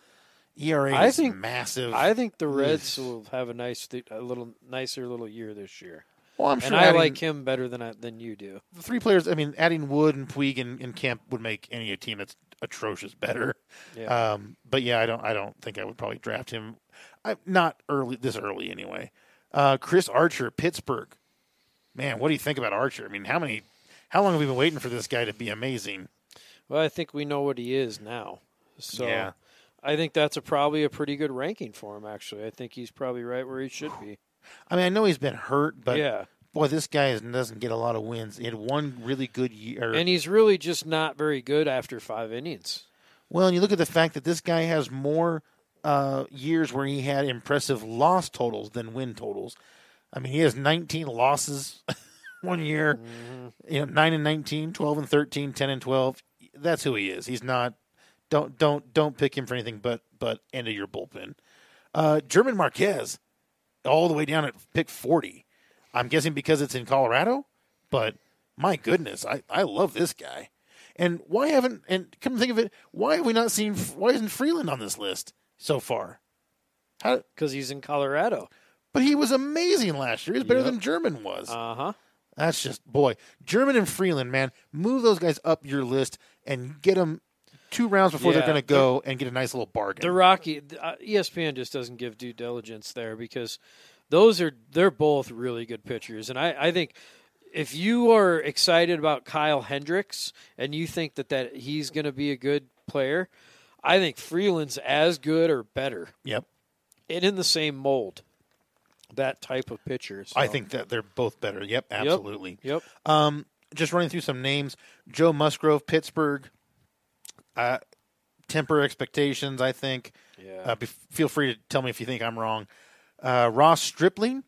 ERA I is think- massive. I think the Reds will have a nice, a little nicer little year this year, well, I'm sure and I adding like him better than I, than you do. the three players. I mean, adding Wood and Puig and, and Kemp would make any team that's atrocious better. Yeah. Um, but yeah, I don't. I don't think I would probably draft him. I, not early. This early anyway. Uh, Chris Archer, Pittsburgh. Man, what do you think about Archer? I mean, how many? How long have we been waiting for this guy to be amazing? Well, I think we know what he is now. So Yeah. I think that's a, probably a pretty good ranking for him. Actually, I think he's probably right where he should be. I mean, I know he's been hurt, but yeah, boy, this guy is, doesn't get a lot of wins. He had one really good year. and he's really just not very good after five innings. well, and you look at the fact that this guy has more uh, years where he had impressive loss totals than win totals. I mean, he has 19 losses one year, you know, 9 and 19, 12 and 13, 10 and 12. That's who he is. He's not don't don't don't pick him for anything but but end of your bullpen. Uh, German Marquez all the way down at pick 40. I'm guessing because it's in Colorado, but my goodness, I, I love this guy. And why haven't and come to think of it, why have we not seen why isn't Freeland on this list so far? How, because he's in Colorado. but he was amazing last year. He was better Yep. than German was. Uh huh. That's just boy, German and Freeland, man, move those guys up your list and get them two rounds before they're going to go and get a nice little bargain. The Rocky uh, ESPN just doesn't give due diligence there because those are they're both really good pitchers, and I, I think if you are excited about Kyle Hendricks and you think that that he's going to be a good player, I think Freeland's as good or better, yep. and in the same mold. That type of pitcher. so- I think that they're both better. Yep, absolutely. Yep. Um, just running through some names: Joe Musgrove, Pittsburgh. Uh, temper expectations. I think. Yeah. Uh, be, feel free to tell me if you think I'm wrong. Uh, Ross Stripling,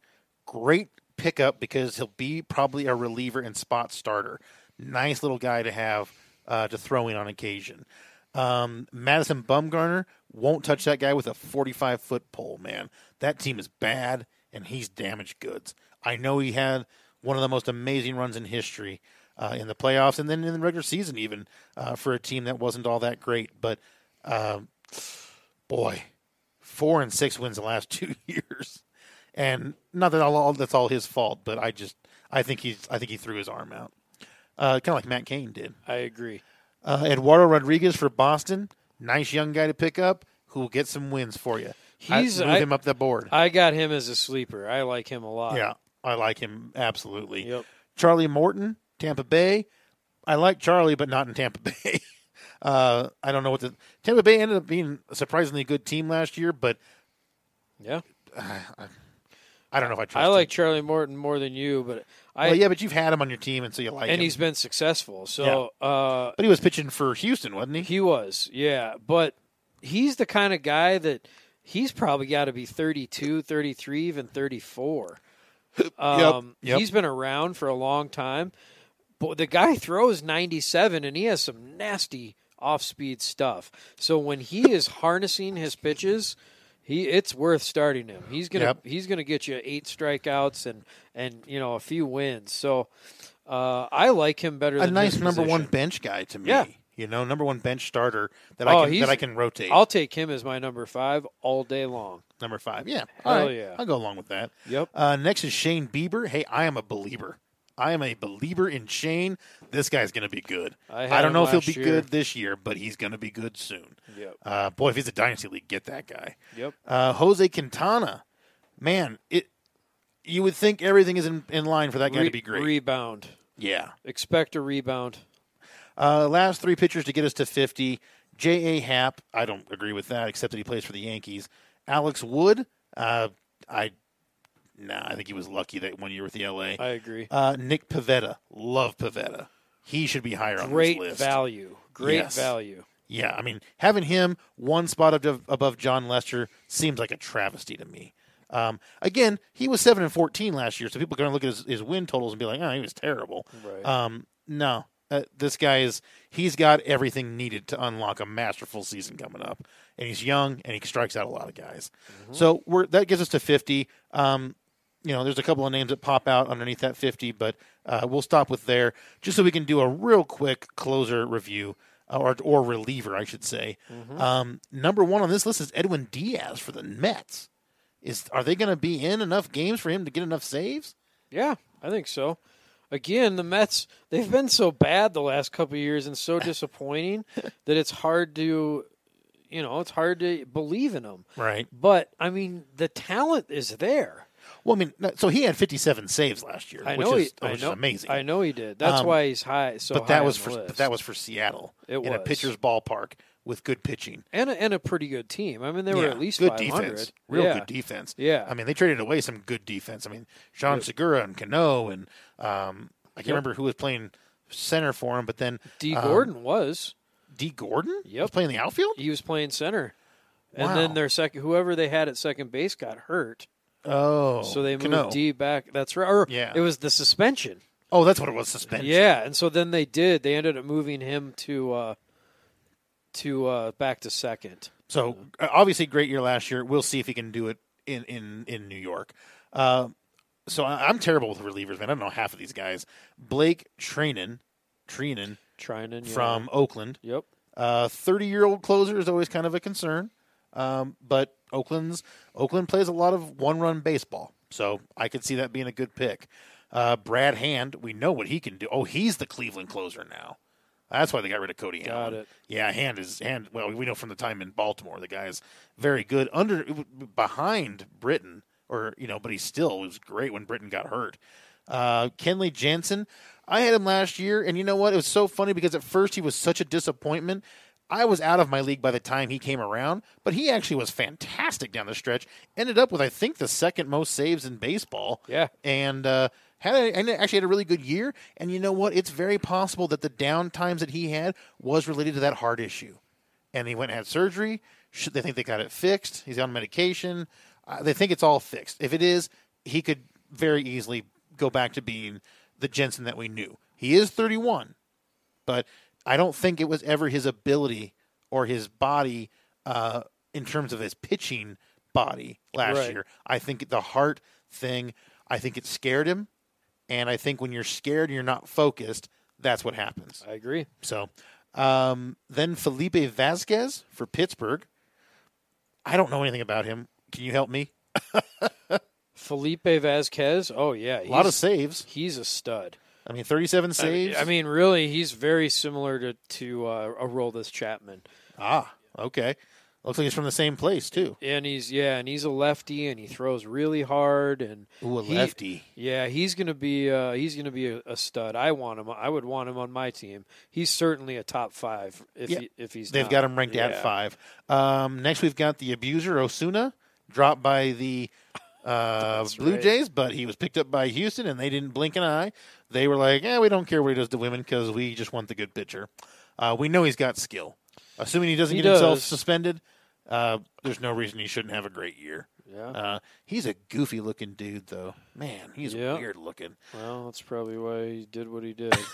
great pickup because he'll be probably a reliever and spot starter. Nice little guy to have uh, to throw in on occasion. Um, Madison Bumgarner won't touch that guy with a 45 foot pole, man. That team is bad, and he's damaged goods. I know he had one of the most amazing runs in history uh, in the playoffs and then in the regular season, even uh, for a team that wasn't all that great. But um, boy, four and six wins the last two years, and not that all that's all his fault, but I just I think he's I think he threw his arm out, uh, kind of like Matt Cain did. I agree. Uh, Eduardo Rodriguez for Boston, nice young guy to pick up who will get some wins for you. He's- I, move I- him up the board. I got him as a sleeper. I like him a lot. yeah, I like him absolutely. Yep. Charlie Morton, Tampa Bay. I like Charlie, but not in Tampa Bay. Uh, I don't know what the Tampa Bay ended up being a surprisingly good team last year, but Yeah. I I don't know if I trust. I him. like Charlie Morton more than you, but I well, yeah, but you've had him on your team, and so you like him. and him. he's been successful. So uh, but he was pitching for Houston, wasn't he? he was, yeah. But he's the kind of guy that he's probably got to be 32, 33, even 34. Um, yep. He's been around for a long time. But the guy throws 97 and he has some nasty off speed stuff. So when he is harnessing his pitches, he it's worth starting him. He's gonna Yep. he's gonna get you eight strikeouts and and you know a few wins. So uh, I like him better. a nice number one bench guy to me. Yeah. You know, number one bench starter that Oh, I can that I can rotate. I'll take him as my number five all day long. number five. Yeah. Hell right. yeah. I'll go along with that. Yep. Uh, next is Shane Bieber. Hey, I am a believer. I am a believer in Shane. This guy's going to be good. I I don't know if he'll be year. good this year, but he's going to be good soon. Yep. Uh, boy, if he's a dynasty league, get that guy. Yep. Uh, Jose Quintana, man, it. You would think everything is in, in line for that guy Re- to be great. Rebound. yeah. Expect a rebound. Uh, last three pitchers to get us to 50. J.A. Happ, I don't agree with that, except that he plays for the Yankees. Alex Wood, uh, I, nah, I think he was lucky that one year with the L.A. I agree. Uh, Nick Pivetta, love Pavetta. He should be higher on Great this list. Great value. Great Yes. value. Yeah, I mean, having him one spot above, above Jon Lester seems like a travesty to me. Um, again, he was seven and fourteen last year, so people are going to look at his, his win totals and be like, "Oh, he was terrible." Right. Um, no, uh, this guy is he's got everything needed to unlock a masterful season coming up, and he's young and he strikes out a lot of guys. So we're that gets us to fifty. Um, you know, there's a couple of names that pop out underneath that 50, but uh, we'll stop with there just so we can do a real quick closer review uh, or or reliever, I should say. Um, number one on this list is Edwin Diaz for the Mets. Is are they going to be in enough games for him to get enough saves? Yeah, I think so. Again, the Mets, they've been so bad the last couple of years and so disappointing that it's hard to, you know, it's hard to believe in them. Right. But, I mean, the talent is there. Well, I mean, so he had 57 saves last year, I which is, he, I which know, is amazing. I know he did. That's Um, why he's high. So but that high was on for but that was for Seattle It in a pitcher's ballpark with good pitching. and a, and a pretty good team. I mean, they were at least good 500. defense, real yeah. good defense. Yeah. I mean, they traded away some good defense. I mean, Jean Segura and Cano and um, I can't Yep. remember who was playing center for him, but then Dee um, Gordon was. Dee Gordon, Yep. was playing the outfield. He was playing center. And then their second, whoever they had at second base got hurt, Oh, so they moved Cano. D back. That's right. Or Yeah. it was the suspension. Oh, that's what it was. Suspension. Yeah, and so then they did. They ended up moving him to uh, to uh, back to second. So uh, obviously, great year last year. We'll see if he can do it in in in New York. Uh, so I, I'm terrible with relievers, man. I don't know half of these guys. Blake Treinen, Treinen Treinen yeah. from Oakland. Yep. Uh, Thirty year old closer is always kind of a concern, um, but Oakland's Oakland plays a lot of one run baseball, so I could see that being a good pick. Uh, Brad Hand, we know what he can do. Oh, he's the Cleveland closer now. That's why they got rid of Cody Got Allen. it. Yeah, hand is hand. Well, we know from the time in Baltimore, the guy is very good. Under behind Britton, or you know, but he still was great when Britton got hurt. Uh, Kenley Jansen, I had him last year, and you know what? It was so funny because at first he was such a disappointment. I was out of my league by the time he came around, but he actually was fantastic down the stretch. Ended up with I think the second most saves in baseball. Yeah. and uh, had a, and actually had a really good year. And you know what? It's very possible that the down times that he had was related to that heart issue. And he went and had surgery. Should they think they got it fixed? He's on medication. Uh, they think it's all fixed. If it is, he could very easily go back to being the Jansen that we knew. He is 31, but I don't think it was ever his ability or his body uh, in terms of his pitching body last Right. year. I think the heart thing, I think it scared him. And I think when you're scared and you're not focused, that's what happens. I agree. So um, then Felipe Vasquez for Pittsburgh. I don't know anything about him. Can you help me? Felipe Vasquez. Oh yeah, A lot of saves. He's a stud. I mean, 37 saves. I mean, really, he's very similar to to uh, a Roldis Chapman, ah, okay. Looks like he's from the same place too. and he's yeah, and he's a lefty, and he throws really hard, and Ooh, a he- lefty. Yeah, he's gonna be uh, he's gonna be a, a stud. I want him. I would want him on my team. He's certainly a top five if Yeah, he, if he's. They've not. got him ranked Yeah. at five. Um, next, we've got the abuser Osuna, dropped by the uh, Blue right. Jays, but he was picked up by Houston, and they didn't blink an eye. They were like, "Yeah, we don't care what he does to women because we just want the good pitcher." Uh, we know he's got skill. Assuming he doesn't He get himself does. suspended, uh, there's no reason he shouldn't have a great year. Yeah. Uh, he's a goofy looking dude, though. Man, he's Yeah. weird looking. Well, that's probably why he did what he did.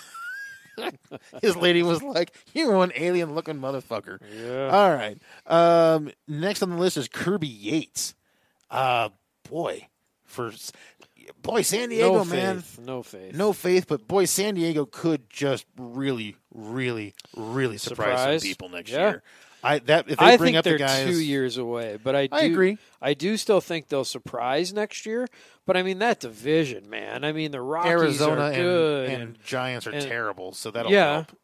His lady was like, "You're one alien looking motherfucker." yeah. All right. Um, next on the list is Kirby Yates. Uh, boy, for boy San Diego no man, faith. No faith. no faith, but boy San Diego could just really, really, really surprise, Surprise. some people next Yeah. year. I that if they I bring think up they're the guys, two years away, but I do, I agree. I do still think they'll surprise next year. But I mean that division, man. I mean the Rockies Arizona are good. and, and Giants are and- terrible, so that'll yeah, help.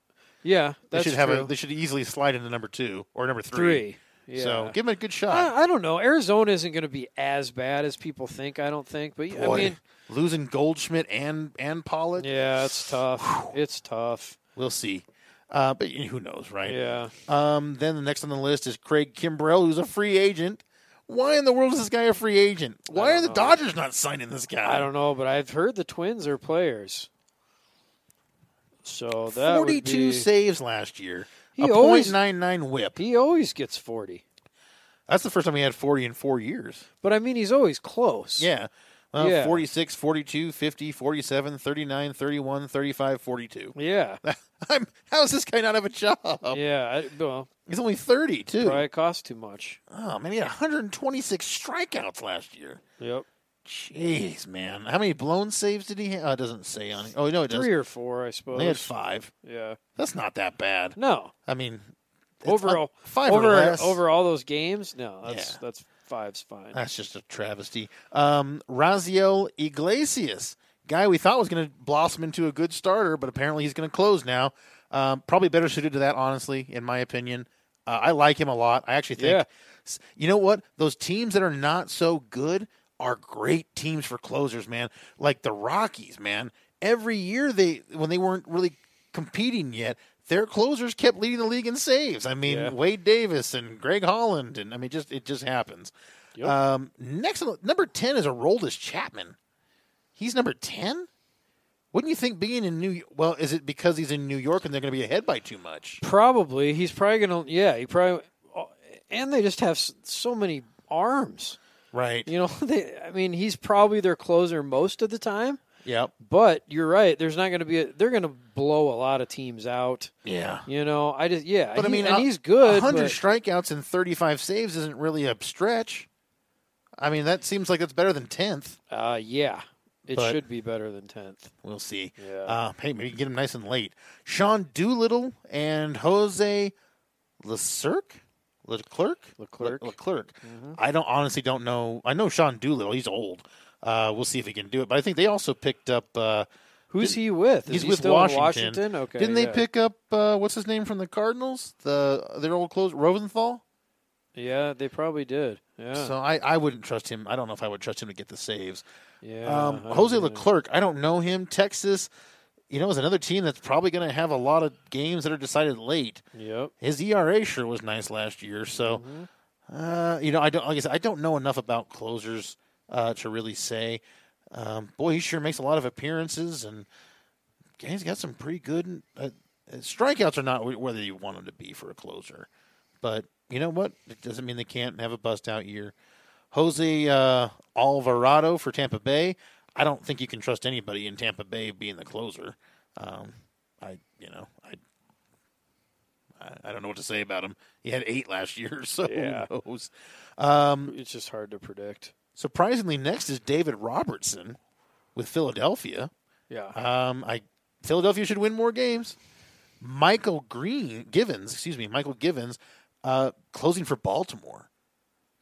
yeah, They should have true. a. They should easily slide into number two or number three. three. Yeah. So give him a good shot. I, I don't know. Arizona isn't going to be as bad as people think. I don't think, but Boy, I mean, losing Goldschmidt and and Pollock, yeah, it's tough. It's tough. we'll see. Uh, but who knows, right? Yeah. Um, then the next on the list is Craig Kimbrel, who's a free agent. Why in the world is this guy a free agent? Why are the know. Dodgers not signing this guy? I don't know, but I've heard the Twins are players. So that would 42 be, saves last year. He a always- .99 whip. he always gets 40. That's the first time he had 40 in four years. But I mean, he's always close. Yeah. Well, Yeah. 46, 42, 50, 47, 39, 31, 35, 42. Yeah. I'm, how does this guy not have a job? Yeah. I, well, He's only 30, too. probably costs too much. Oh, man, he had 126 strikeouts last year. Yep. Jeez, man. How many blown saves did he have? Oh, it doesn't say on it. Oh, no, it does. Three or four, I suppose. They had five. Yeah. That's not that bad. No. I mean, Overall, up- five or over less. over all those games, no, that's Yeah. that's five's fine. That's just a travesty. Um, Raisel Iglesias, guy we thought was going to blossom into a good starter, but apparently he's going to close now. Um, probably better suited to that, honestly, in my opinion. Uh, I like him a lot. I actually think, Yeah. you know what? Those teams that are not so good are great teams for closers, man. Like the Rockies, man. Every year they, when they weren't really competing yet, their closers kept leading the league in saves. I mean, Yeah. Wade Davis and Greg Holland, and I mean, just it just happens. Yep. Um, next, number ten is Aroldis Chapman. He's number ten. Wouldn't you think being in New? Well, is it because he's in New York and they're going to be ahead by too much? Probably he's probably gonna. Yeah, he probably. And they just have so many arms. Right. You know, they. I mean, he's probably their closer most of the time. Yep. But you're right. There's not going to be. A, they're going to blow a lot of teams out. Yeah. You know, I just yeah. But I mean, and he's good. hundred but- strikeouts and thirty-five saves isn't really a stretch. I mean, that seems like that's better than tenth. Uh, yeah, it But- should be better than tenth. We'll see. Yeah. Uh, hey, maybe get him nice and late. Sean Doolittle and Jose Leclerc. Leclerc. Leclerc. Le- Leclerc. I don't honestly don't know. I know Sean Doolittle. He's old. Uh, we'll see if he can do it. But I think they also picked up uh, Who's he with? Is He's he with Washington. Washington. Okay. Didn't they pick up uh, what's his name from the Cardinals? The their old close Rosenthal. Yeah, they probably did. Yeah. So I, I wouldn't trust him. I don't know if I would trust him to get the saves. yeah. Um, Jose. Leclerc, I don't know him. Texas, you know, is another team that's probably going to have a lot of games that are decided late. Yep. His ERA sure was nice last year. So, Mm-hmm. uh, you know, I don't like I said, I don't know enough about closers uh, to really say. Um, boy, he sure makes a lot of appearances, and he's got some pretty good uh, uh, strikeouts. Are not whether you want him to be for a closer, but you know what? It doesn't mean they can't have a bust out year. Jose uh, Alvarado for Tampa Bay. I don't think you can trust anybody in Tampa Bay being the closer. Um, I, you know, I, I, don't know what to say about him. He had eight last year, so Yeah. who knows? Um, It's just hard to predict. surprisingly, next is David Robertson with Philadelphia. Yeah. Um, I Philadelphia should win more games. Michael Green Givens, excuse me, Mychal Givens, uh, closing for Baltimore.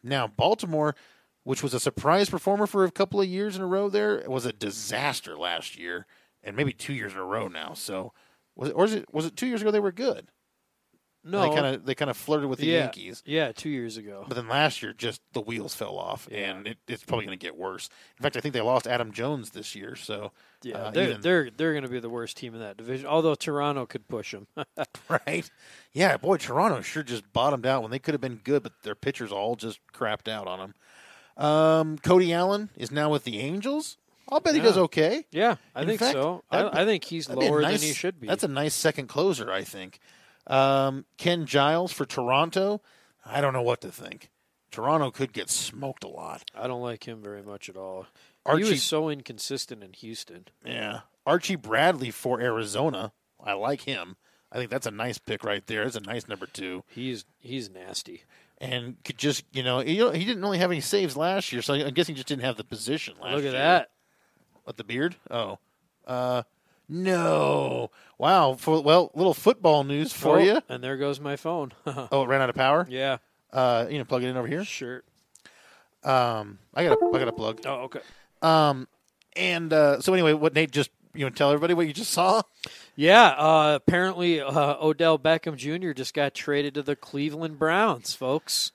Now Baltimore, which was a surprise performer for a couple of years in a row, there was a disaster last year, and maybe two years in a row now. So, was it, or is it was it two years ago they were good? no. they kind of they kind of flirted with the yeah. Yankees. Yeah, two years ago. But then last year, just the wheels fell off, Yeah. and it, it's probably going to get worse. In fact, I think they lost Adam Jones this year. So, Yeah, uh, they're even- they're they're going to be the worst team in that division. Although Toronto could push them. right? Yeah, boy, Toronto sure just bottomed out when they could have been good, but their pitchers all just crapped out on them. Um, Cody Allen is now with the Angels. I'll bet he does okay. yeah, I In think fact, so. I, I think he's That'd be a lower nice- than he should be. That's a nice second closer, I think. Um, Ken Giles for Toronto. I don't know what to think. Toronto could get smoked a lot. I don't like him very much at all. Archie, He was so inconsistent in Houston. yeah, Archie Bradley for Arizona. I like him. I think that's a nice pick right there. It's a nice number two. He's he's nasty. And could just you know he, he didn't really have any saves last year, so I guess he just didn't have the position last Look year. at that. What the beard? Oh, uh, no! Wow. For well, little football news for Oh, you. And there goes my phone. Oh, it ran out of power. yeah. Uh, you know, plug it in over here. Sure. Um, I got a, I got a plug. Oh, okay. Um, and uh, so anyway, what Nate just you know tell everybody what you just saw. Yeah, uh, apparently uh, Odell Beckham Jr. just got traded to the Cleveland Browns, folks.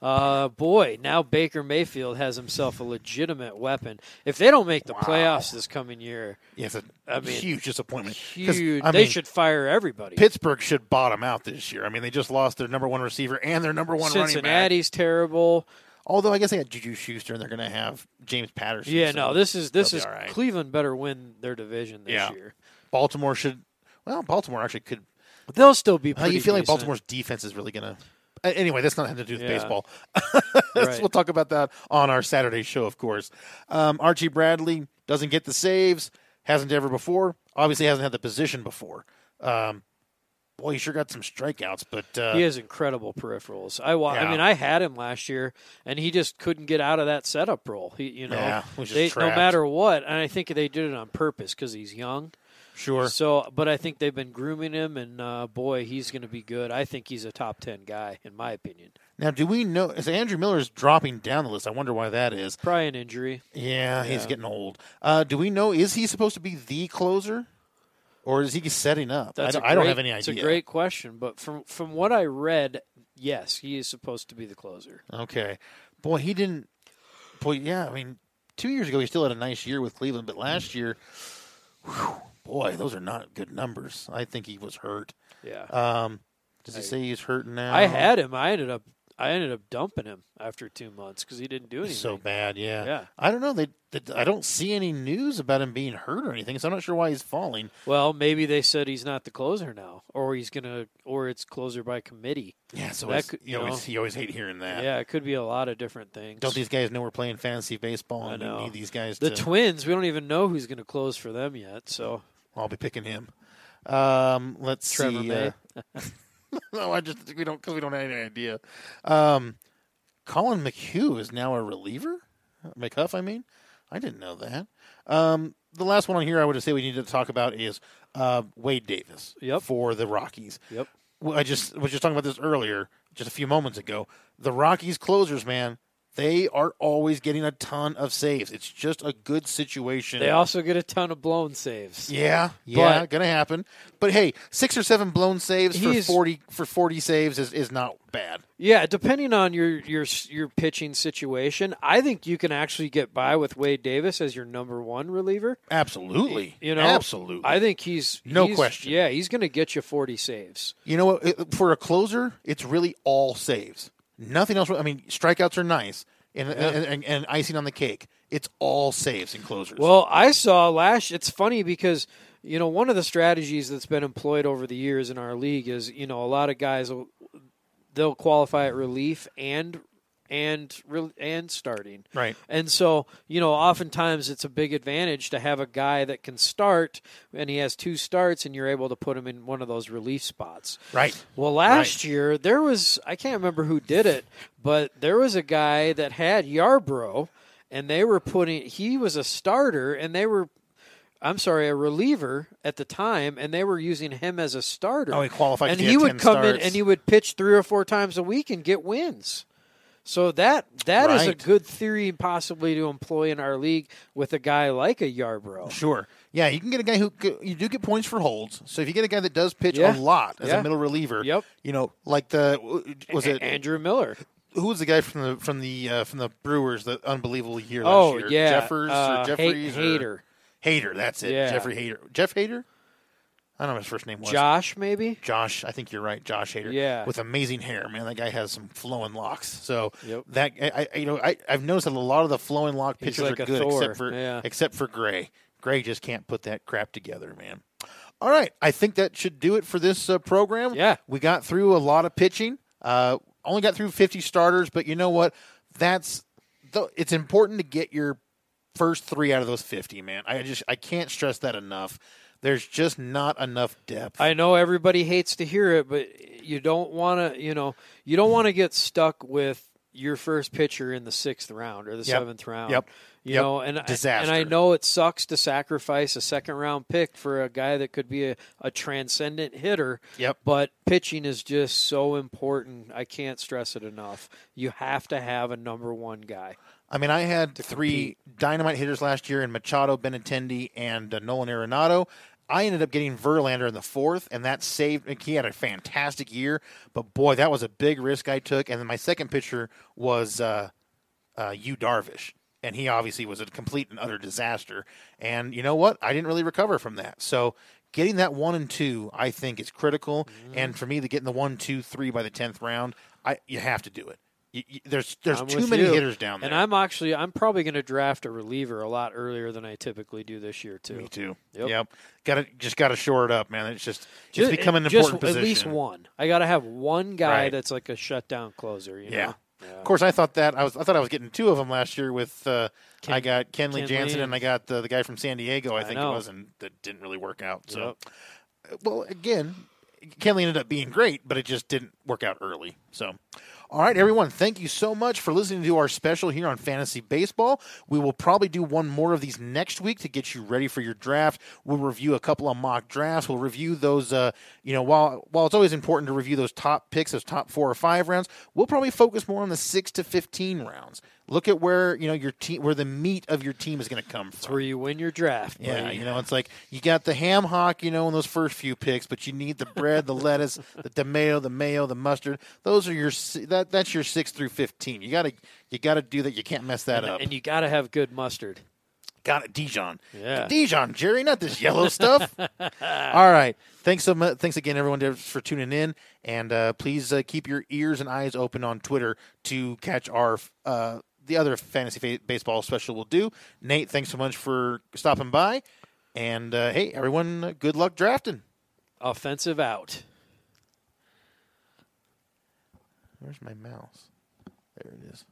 Uh, boy, now Baker Mayfield has himself a legitimate weapon. If they don't make the playoffs this coming year, Yeah, it's a I mean, huge disappointment. huge, I they mean, should fire everybody. Pittsburgh should bottom out this year. I mean, they just lost their number one receiver and their number one running back. Cincinnati's terrible. Although I guess they got Juju Schuster and they're going to have James Patterson. Yeah, so no, this is this is be right. Cleveland better win their division this Yeah. year. Baltimore should. Well, Baltimore actually could. But they'll still be. How you feel like. Baltimore's defense is really going to. Anyway, that's not having to do with Yeah. baseball. Right. We'll talk about that on our Saturday show, of course. Um, Archie Bradley doesn't get the saves, hasn't ever before. Obviously, hasn't had the position before. Um, boy, he sure got some strikeouts, but uh, He has incredible peripherals. I wa- Yeah. I mean, I had him last year, and he just couldn't get out of that setup role. He, you know, Yeah, they, no matter what, and I think they did it on purpose because he's young. sure. So, but I think they've been grooming him, and uh, boy, he's going to be good. I think he's a top ten guy, in my opinion. Now, do we know? As Andrew Miller is dropping down the list, I wonder why that is. Probably an injury. Yeah, he's getting old. Uh, do we know? Is he supposed to be the closer, or is he setting up? That's I don't, I don't have any idea. It's a great question, but from from what I read, yes, he is supposed to be the closer. Okay, boy, he didn't. Boy, yeah, I mean, two years ago he still had a nice year with Cleveland, but last year, whew, boy, those are not good numbers. I think he was hurt. Yeah, Um, does he I- say he's hurt now? I had him. I ended up I ended up dumping him after two months because he didn't do anything. so bad. Yeah, Yeah. I don't know. They, they, I don't see any news about him being hurt or anything, so I'm not sure why he's falling. Well, maybe they said he's not the closer now, or he's gonna, or it's closer by committee. Yeah, so That could- you, you always know. you always hate hearing that. Yeah, it could be a lot of different things. Don't these guys know we're playing fantasy baseball I and we know. need these guys the to? Twins? We don't even know who's gonna close for them yet. So I'll be picking him. Um, let's Trevor see. May. uh, no, I just we don't because we don't have any idea. Um, Collin McHugh is now a reliever. McHuff, I mean, I didn't know that. Um, the last one on here I would say we need to talk about is uh, Wade Davis. Yep. For the Rockies. Yep. I just was just talking about this earlier, just a few moments ago. The Rockies closers, man, they are always getting a ton of saves. It's just a good situation. They also get a ton of blown saves. Yeah, yeah, But- gonna happen. But hey, six or seven blown saves for forty for forty saves is, is not bad. Yeah, depending on your your your pitching situation, I think you can actually get by with Wade Davis as your number one reliever. Absolutely, You know, absolutely. I think he's No he's- question. Yeah, he's going to get you forty saves. you know what? For a closer, it's really all saves. Nothing else. I mean, strikeouts are nice, and, and, and, and icing on the cake. It's all saves and closers. Well, I saw last. It's funny because you know one of the strategies that's been employed over the years in our league is you know a lot of guys they'll qualify at relief and and re- and starting. Right. And so, you know, oftentimes it's a big advantage to have a guy that can start and he has two starts and you're able to put him in one of those relief spots. right. Well, last year there was I can't remember who did it, but there was a guy that had Yarbrough and they were putting he was a starter and they were I'm sorry, a reliever at the time, and they were using him as a starter. Oh, he qualified and he would 10 come in and he would pitch three or four times a week and get wins. So that that is a good theory, possibly to employ in our league with a guy like a Yarbrough. Sure. Yeah, you can get a guy who you do get points for holds. So if you get a guy that does pitch Yeah. a lot as Yeah. a middle reliever, Yep. you know, like the was it Andrew Miller? who was the guy from the from the uh, from the Brewers the unbelievable year Oh last year? yeah, Jeffers uh, or Jeffries Ha- or Hader, Hader, that's it. Yeah. Jeffrey Hader. Jeff Hader? I don't know what his first name was. Josh, maybe. Josh, I think you're right. Josh Hader. Yeah. With amazing hair, man. That guy has some flowing locks. So Yep. that I, I you know I I've noticed that a lot of the flowing lock pitchers like are good Thor, except for yeah. except for Gray. Gray just can't put that crap together, man. All right, I think that should do it for this uh, program. Yeah. we got through a lot of pitching. Uh, only got through 50 starters, but you know what? That's th- it's important to get your first three out of those 50, man. I just I can't stress that enough. There's just not enough depth. I know everybody hates to hear it, but you don't want to, you know, you don't want to get stuck with your first pitcher in the sixth round or the seventh round. Yep. You Yep. know, and I- Disaster. and I know it sucks to sacrifice a second round pick for a guy that could be a, a transcendent hitter. Yep. But pitching is just so important. I can't stress it enough. You have to have a number one guy. I mean, I had three dynamite hitters last year in Machado, Benintendi, and uh, Nolan Arenado. I ended up getting Verlander in the fourth, and that saved. He had a fantastic year, but boy, that was a big risk I took. And then my second pitcher was uh, uh, Yu Darvish, and he obviously was a complete and utter disaster. And you know what? I didn't really recover from that. So getting that one and two, I think, is critical. Mm-hmm. And for me, to getting the one, two, three by the tenth round, I you have to do it. You, you, there's there's I'm too many you. hitters down there. And I'm actually I'm probably going to draft a reliever a lot earlier than I typically do this year too. Me too. Yep. Yep. Got to just got to shore it up, man. It's just, Just, it's becoming an just important position. at least one. I got to have one guy Right. that's like a shutdown closer. You Yeah. know? Of course, I thought that I was. I thought I was getting two of them last year with. Uh, Ken- I got Kenley Kenley Jansen and and- I got the, the guy from San Diego. I, I think it was, and that didn't really work out. So, Yep. well, again, Kenley ended up being great, but it just didn't work out early. So, all right, everyone, thank you so much for listening to our special here on Fantasy Baseball. We will probably do one more of these next week to get you ready for your draft. We'll review a couple of mock drafts. We'll review those. Uh, you know, while while it's always important to review those top picks, those top four or five rounds, we'll probably focus more on the six to fifteen rounds. Look at where you know your team, where the meat of your team is going to come from. where you win your draft. Yeah, you know, it's like you got the ham hock, you know, in those first few picks, but you need the bread, the lettuce, the tomato, the mayo, the mustard. Those are your that that's your six through fifteen. You gotta you gotta do that. You can't mess that and, up. and you got to have good mustard. got it, Dijon. Yeah. Dijon, Jerry, not this yellow stuff. All right, thanks so much. Thanks again, everyone, for tuning in, and uh, please uh, keep your ears and eyes open on Twitter to catch our. Uh, the other fantasy fa- baseball special will do. Nate, thanks so much for stopping by. And uh, hey, everyone, good luck drafting. Offensive out. Where's my mouse? There it is.